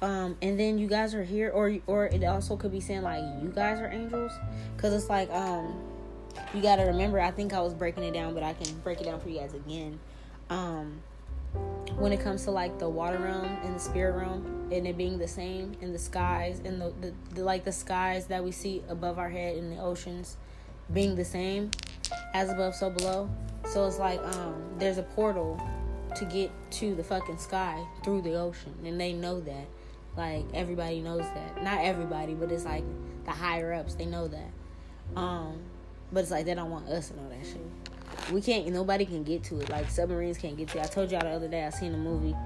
Speaker 1: Um, and then you guys are here, or or it also could be saying like you guys are angels, because it's like um, you got to remember. I think I was breaking it down, but I can break it down for you guys again. Um, when it comes to like the water realm and the spirit realm and it being the same in the skies and the, the, the, like the skies that we see above our head in the oceans being the same as above so below. So it's like um there's a portal to get to the fucking sky through the ocean and they know that. Like everybody knows that. Not everybody but it's like the higher ups they know that. Um but it's like they don't want us to know that shit we can't nobody can get to it. Like submarines can't get to it. I told y'all the other day i seen a movie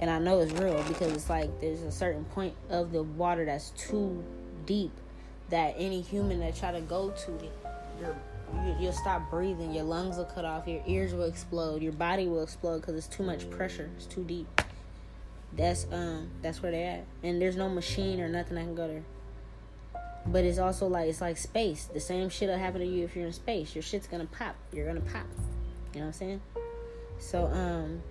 Speaker 1: and i know it's real because it's like there's a certain point of the water that's too deep that any human that try to go to it you're you'll stop breathing. Your lungs will cut off. Your ears will explode. Your body will explode because it's too much pressure. It's too deep. That's um that's where they're at. And there's no machine or nothing that can go there but it's also like it's like space. The same shit'll happen to you if you're in space. Your shit's gonna pop. You're gonna pop. You know what I'm saying? So um,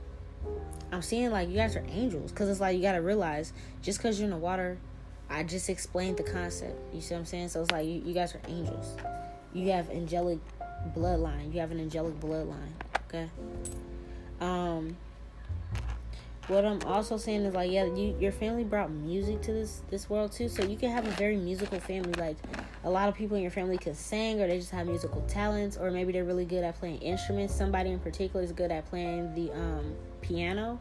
Speaker 1: I'm seeing like you guys are angels because it's like you gotta realize just because you're in the water, I just explained the concept. You see what I'm saying? So it's like you, you guys are angels. You have angelic bloodline. You have an angelic bloodline. Okay. Um, what I'm also saying is like, yeah, you, your family brought music to this this world too, so you can have a very musical family. Like, a lot of people in your family can sing, or they just have musical talents, or maybe they're really good at playing instruments. Somebody in particular is good at playing the um, piano.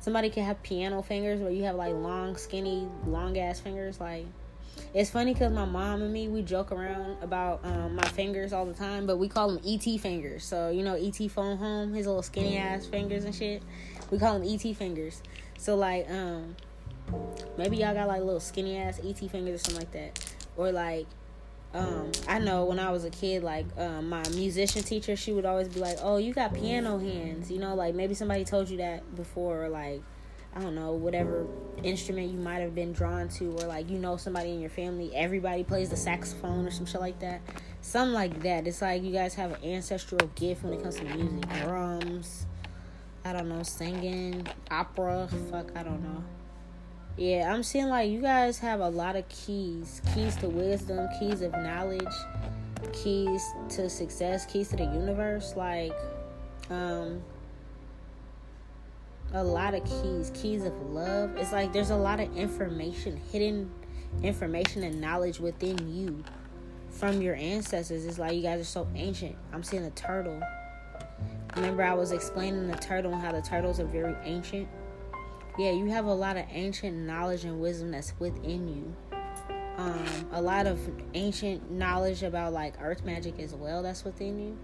Speaker 1: Somebody can have piano fingers, where you have like long, skinny, long ass fingers. Like, it's funny because my mom and me we joke around about um, my fingers all the time, but we call them ET fingers. So you know, ET phone home, his little skinny ass fingers and shit. We call them ET fingers. So like, um, maybe y'all got like little skinny ass ET fingers or something like that, or like, um, I know when I was a kid, like um, my musician teacher, she would always be like, "Oh, you got piano hands," you know, like maybe somebody told you that before, or like, I don't know, whatever instrument you might have been drawn to, or like you know somebody in your family, everybody plays the saxophone or some shit like that, something like that. It's like you guys have an ancestral gift when it comes to music, drums I don't know, singing, opera, fuck, I don't know. Yeah, I'm seeing like you guys have a lot of keys keys to wisdom, keys of knowledge, keys to success, keys to the universe. Like, um, a lot of keys, keys of love. It's like there's a lot of information, hidden information and knowledge within you from your ancestors. It's like you guys are so ancient. I'm seeing a turtle. Remember, I was explaining the turtle and how the turtles are very ancient. yeah, you have a lot of ancient knowledge and wisdom that's within you. Um, a lot of ancient knowledge about like earth magic as well that's within you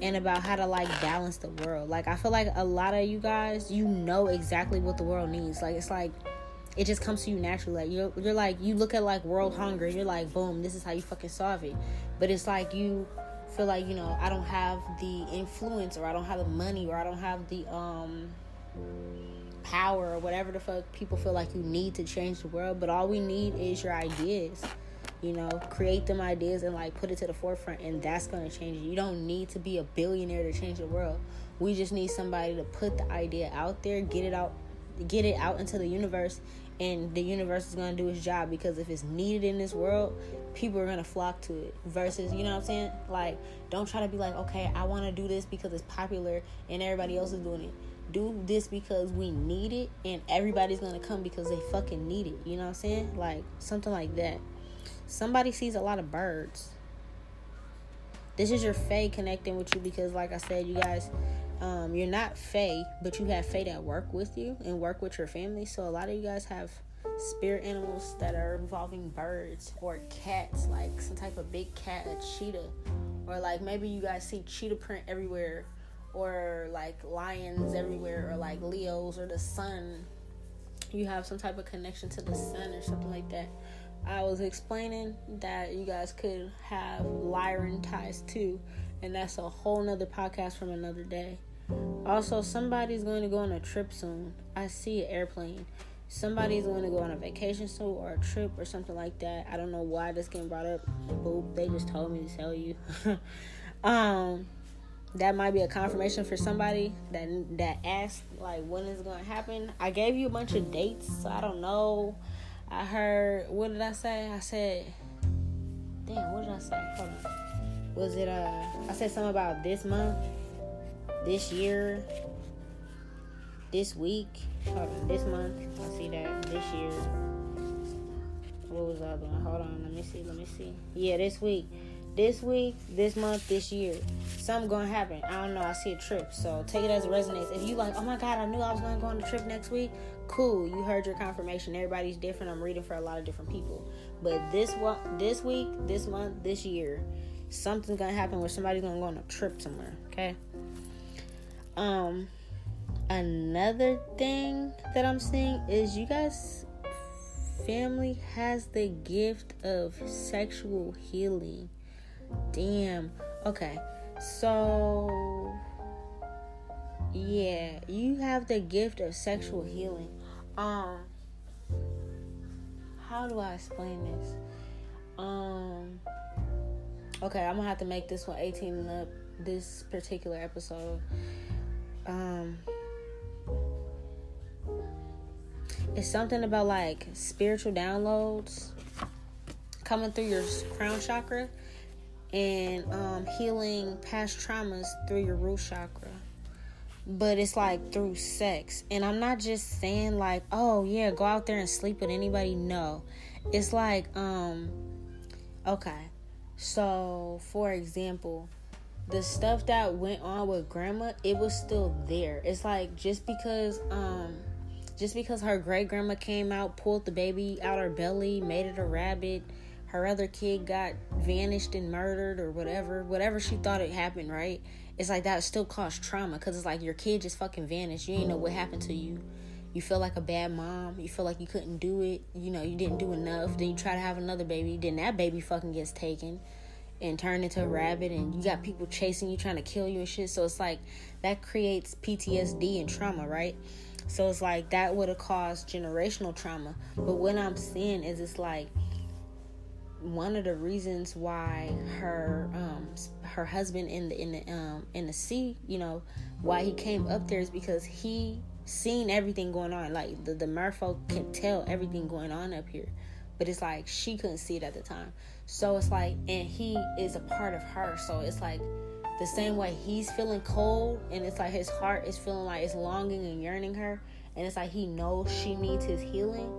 Speaker 1: and about how to like balance the world. Like I feel like a lot of you guys, you know exactly what the world needs. Like it's like it just comes to you naturally. Like you're you're like you look at like world hunger, you're like boom, this is how you fucking solve it. But it's like you feel like you know I don't have the influence or I don't have the money or I don't have the um power or whatever the fuck people feel like you need to change the world. But all we need is your ideas you know? Create them ideas and like put it to the forefront and that's to change it you don't need to be a billionaire to change the world. We just need somebody to put the idea out there get it out get it out into the universe and the universe is to do its job because if it's needed in this world people are to flock to it. Versus you know what i'm saying? Like don't try to be like okay i want to do this because it's popular and everybody else is doing it. Do this because we need it and everybody's to come because they fucking need it. You know what i'm saying? Like something like that. Somebody sees a lot of birds. This is your fae connecting with you because, like I said, you guys, um, you're not fae, but you have fae that work with you and work with your family. So a lot of you guys have spirit animals that are involving birds or cats, like some type of big cat, a cheetah, or like maybe you guys see cheetah print everywhere, or like lions everywhere, or like Leos or the sun. You have some type of connection to the sun or something like that. I was explaining that you guys could have Lyran ties too, and that's a whole nother podcast from another day. Also, somebody's going to go on a trip soon. I see an airplane. Somebody's going to go on a vacation soon or a trip or something like that. I don't know why this getting brought up. Boop, they just told me to tell you. um, that might be a confirmation for somebody that that asked like when is going to happen. I gave you a bunch of dates, so I don't know I heard what did I say? I said damn, what did I say? Was it uh I said something about this month, this year, this week. On, this month. I see that. This year. What was other one? Hold on, let me see, let me see. Yeah, this week this week, this month, this year. Something gonna happen. I don't know. I see a trip. So take it as it resonates. If you like, oh my god, I knew I was gonna go on the trip next week. Cool. You heard your confirmation. Everybody's different. I'm reading for a lot of different people. But this one this week, this month, this year, something's gonna happen where somebody's gonna go on a trip somewhere. Okay. Um another thing that I'm seeing is you guys family has the gift of sexual healing Damn. Okay. So yeah, you have the gift of sexual healing. Um how do I explain this? Um Okay, I'm gonna have to make this one 18 and up this particular episode. Um it's something about like spiritual downloads coming through your crown chakra and um, healing past traumas through your root chakra. But it's like through sex. And I'm not just saying like, oh yeah, go out there and sleep with anybody. No. It's like, um, okay. So for example, the stuff that went on with grandma, it was still there. It's like just because um just because her great grandma came out, pulled the baby out her belly, made it a rabbit, her other kid got vanished and murdered or whatever, whatever she thought it happened, right? It's like that still caused trauma because it's like your kid just fucking vanished. You ain't know what happened to you. You feel like a bad mom. You feel like you couldn't do it. You know, you didn't do enough. Then you try to have another baby. Then that baby fucking gets taken and turn into a rabbit. And you got people chasing you, trying to kill you and shit. So it's like that creates PTSD and trauma, right? So it's like that would have caused generational trauma. But what I'm seeing is it's like one of the reasons why her um her husband in the in the um in the sea, you know, why he came up there is because he seen everything going on. Like the the merfolk can tell everything going on up here, but it's like she couldn't see it at the time. So it's like, and he is a part of her. So it's like the same way he's feeling cold, and it's like his heart is feeling like it's longing and yearning her, and it's like he knows she needs his healing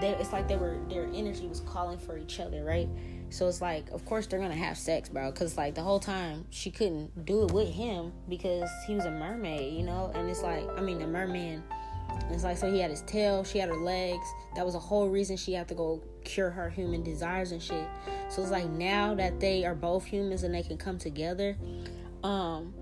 Speaker 1: they, it's like they were their energy was calling for each other, right? So it's like, of course they're gonna have sex, bro. Cause like the whole time she couldn't do it with him because he was a mermaid, you know. And it's like, I mean, a merman, It's like so he had his tail, she had her legs. That was a whole reason she had to go cure her human desires and shit. So it's like now that they are both humans and they can come together, um,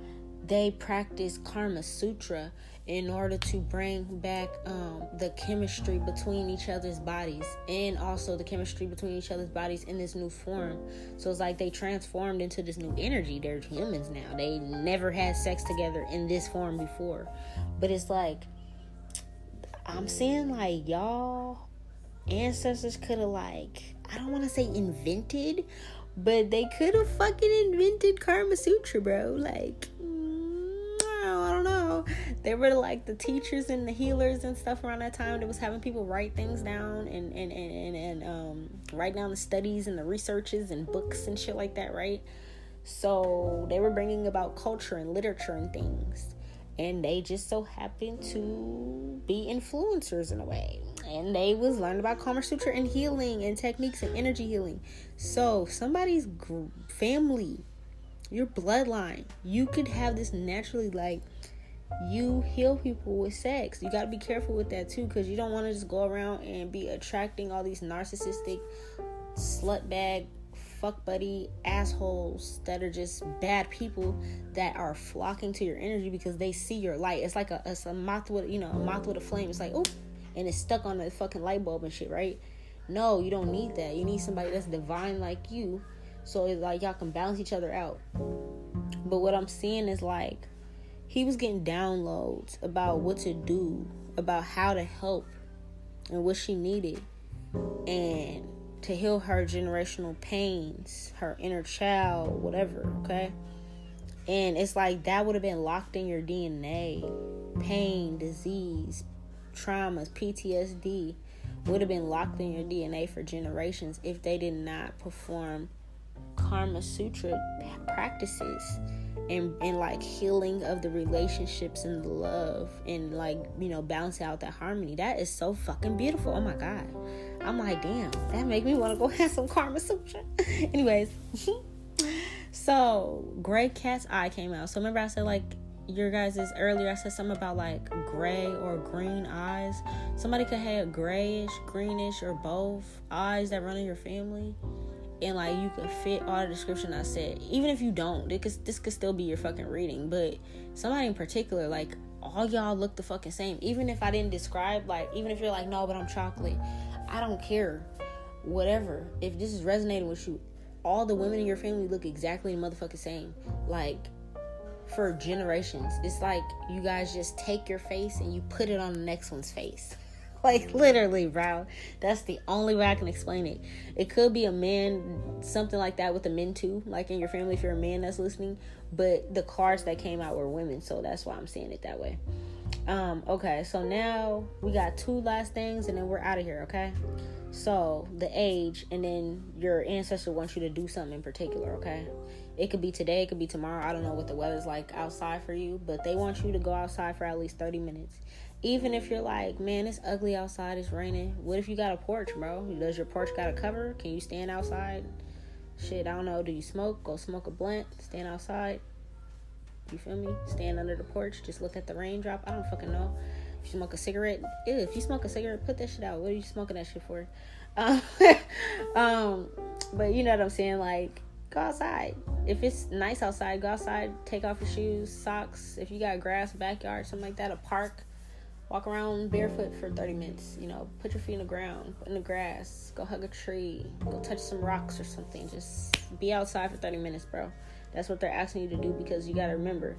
Speaker 1: they practice Karma Sutra in order to bring back um, the chemistry between each other's bodies and also the chemistry between each other's bodies in this new form. So it's like they transformed into this new energy. They're humans now. They never had sex together in this form before. But it's like, I'm saying like y'all ancestors could have, like, I don't want to say invented, but they could have fucking invented Karma Sutra, bro. Like, I don't know. They were like the teachers and the healers and stuff around that time that was having people write things down and and, and, and, and um, write down the studies and the researches and books and shit like that, right? So they were bringing about culture and literature and things. And they just so happened to be influencers in a way. And they was learning about Karma Sutra and healing and techniques and energy healing. So somebody's family your bloodline. You could have this naturally like you heal people with sex. You got to be careful with that too cuz you don't want to just go around and be attracting all these narcissistic slut bag fuck buddy assholes that are just bad people that are flocking to your energy because they see your light. It's like a, it's a moth with, you know, a moth with a flame. It's like, oh, and it's stuck on the fucking light bulb and shit, right? No, you don't need that. You need somebody that's divine like you so it's like y'all can balance each other out. But what I'm seeing is like he was getting downloads about what to do, about how to help and what she needed. And to heal her generational pains, her inner child, whatever, okay? And it's like that would have been locked in your DNA. Pain, disease, traumas, PTSD would have been locked in your DNA for generations if they did not perform Karma Sutra practices and and like healing of the relationships and the love and like you know balance out that harmony that is so fucking beautiful oh my god i'm like damn that make me want to go have some karma sutra anyways so gray cat's eye came out so remember i said like your guys earlier i said something about like gray or green eyes somebody could have grayish greenish or both eyes that run in your family and like you could fit all the description I said. Even if you don't, this could still be your fucking reading. But somebody in particular, like all y'all look the fucking same. Even if I didn't describe, like even if you're like, no, but I'm chocolate, I don't care. Whatever. If this is resonating with you, all the women in your family look exactly the motherfucking same. Like for generations. It's like you guys just take your face and you put it on the next one's face. like literally, bro. That's the only way I can explain it. It could be a man, something like that with the men too, like in your family if you're a man that's listening. But the cards that came out were women, so that's why I'm saying it that way. Um, okay, so now we got two last things and then we're out of here, okay? So the age, and then your ancestor wants you to do something in particular, okay? It could be today, it could be tomorrow. I don't know what the weather's like outside for you, but they want you to go outside for at least 30 minutes even if you're like, man, it's ugly outside, it's raining. What if you got a porch, bro? Does your porch got a cover? Can you stand outside? Shit, I don't know. Do you smoke? Go smoke a blunt. Stand outside. You feel me? Stand under the porch. Just look at the raindrop. I don't fucking know. If you smoke a cigarette, ew, if you smoke a cigarette, put that shit out. What are you smoking that shit for? Um, um, but you know what I'm saying? Like, go outside. If it's nice outside, go outside. Take off your shoes, socks. If you got grass, backyard, something like that, a park walk around barefoot for 30 minutes you know put your feet in the ground in the grass go hug a tree go touch some rocks or something. Just be outside for 30 minutes bro. That's what they're asking you to do because you got to remember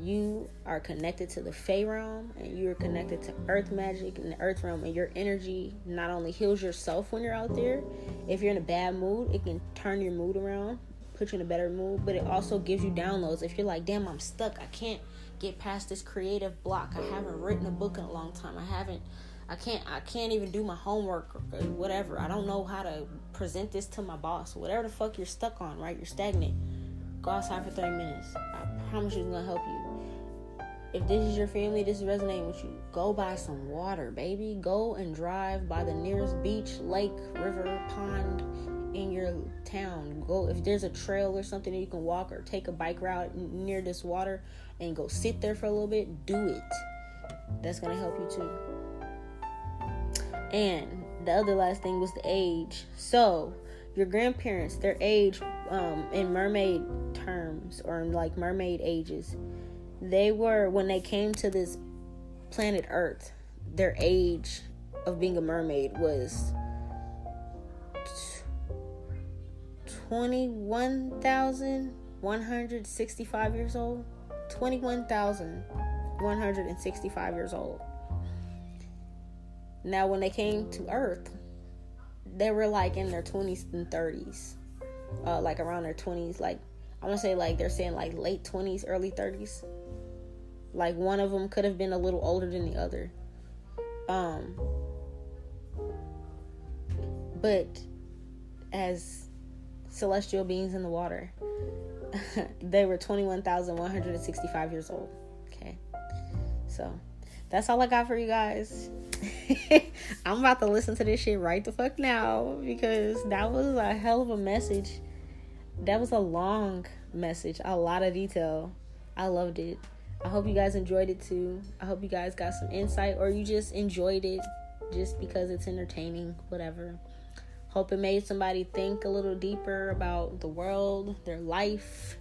Speaker 1: you are connected to the Fey realm and you're connected to earth magic and the earth realm and your energy not only heals yourself when you're out there if you're in a bad mood it can turn your mood around put you in a better mood but it also gives you downloads if you're like damn i'm stuck i can't get past this creative block. I haven't written a book in a long time. I haven't I can't I can't even do my homework or whatever. I don't know how to present this to my boss. Whatever the fuck you're stuck on, right? You're stagnant. Go outside for 30 minutes. I promise you it's gonna help you. If this is your family, this is resonating with you. Go buy some water, baby. Go and drive by the nearest beach, lake, river, pond in your town. Go if there's a trail or something that you can walk or take a bike route near this water and go sit there for a little bit, do it. that's gonna help you too. And the other last thing was the age. So your grandparents, their age um, in mermaid terms or in like mermaid ages, they were when they came to this planet Earth, their age of being a mermaid was 21,165 years old. 21,165 years old. Now, when they came to Earth, they were like in their 20s and 30s. Uh, like around their 20s. Like, I want to say, like, they're saying like late 20s, early 30s. Like, one of them could have been a little older than the other. Um, but as celestial beings in the water, they were 21,165 years old. Okay. So that's all I got for you guys. I'm about to listen to this shit right the fuck now because that was a hell of a message. That was a long message, a lot of detail. I loved it. I hope you guys enjoyed it too. I hope you guys got some insight or you just enjoyed it just because it's entertaining, whatever. Hope it made somebody think a little deeper about the world, their life,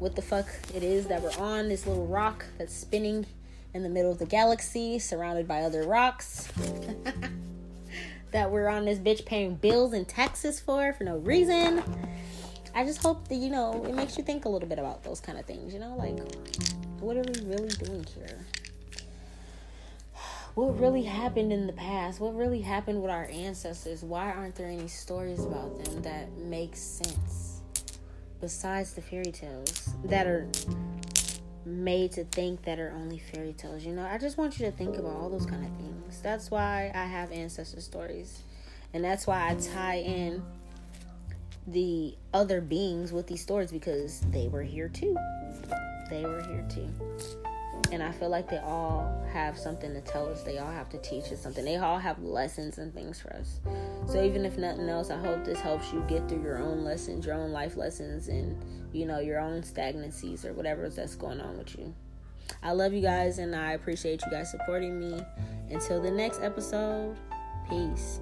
Speaker 1: what the fuck it is that we're on, this little rock that's spinning in the middle of the galaxy, surrounded by other rocks. that we're on this bitch paying bills in Texas for for no reason. I just hope that you know it makes you think a little bit about those kind of things, you know, like what are we really doing here? What really happened in the past? What really happened with our ancestors? Why aren't there any stories about them that make sense? Besides the fairy tales that are made to think that are only fairy tales. You know, I just want you to think about all those kind of things. That's why I have ancestor stories. And that's why I tie in the other beings with these stories because they were here too. They were here too and I feel like they all have something to tell us. They all have to teach us something. They all have lessons and things for us. So even if nothing else, I hope this helps you get through your own lessons, your own life lessons, and you know your own stagnancies or whatever that's going on with you. I love you guys, and I appreciate you guys supporting me. Until the next episode, peace.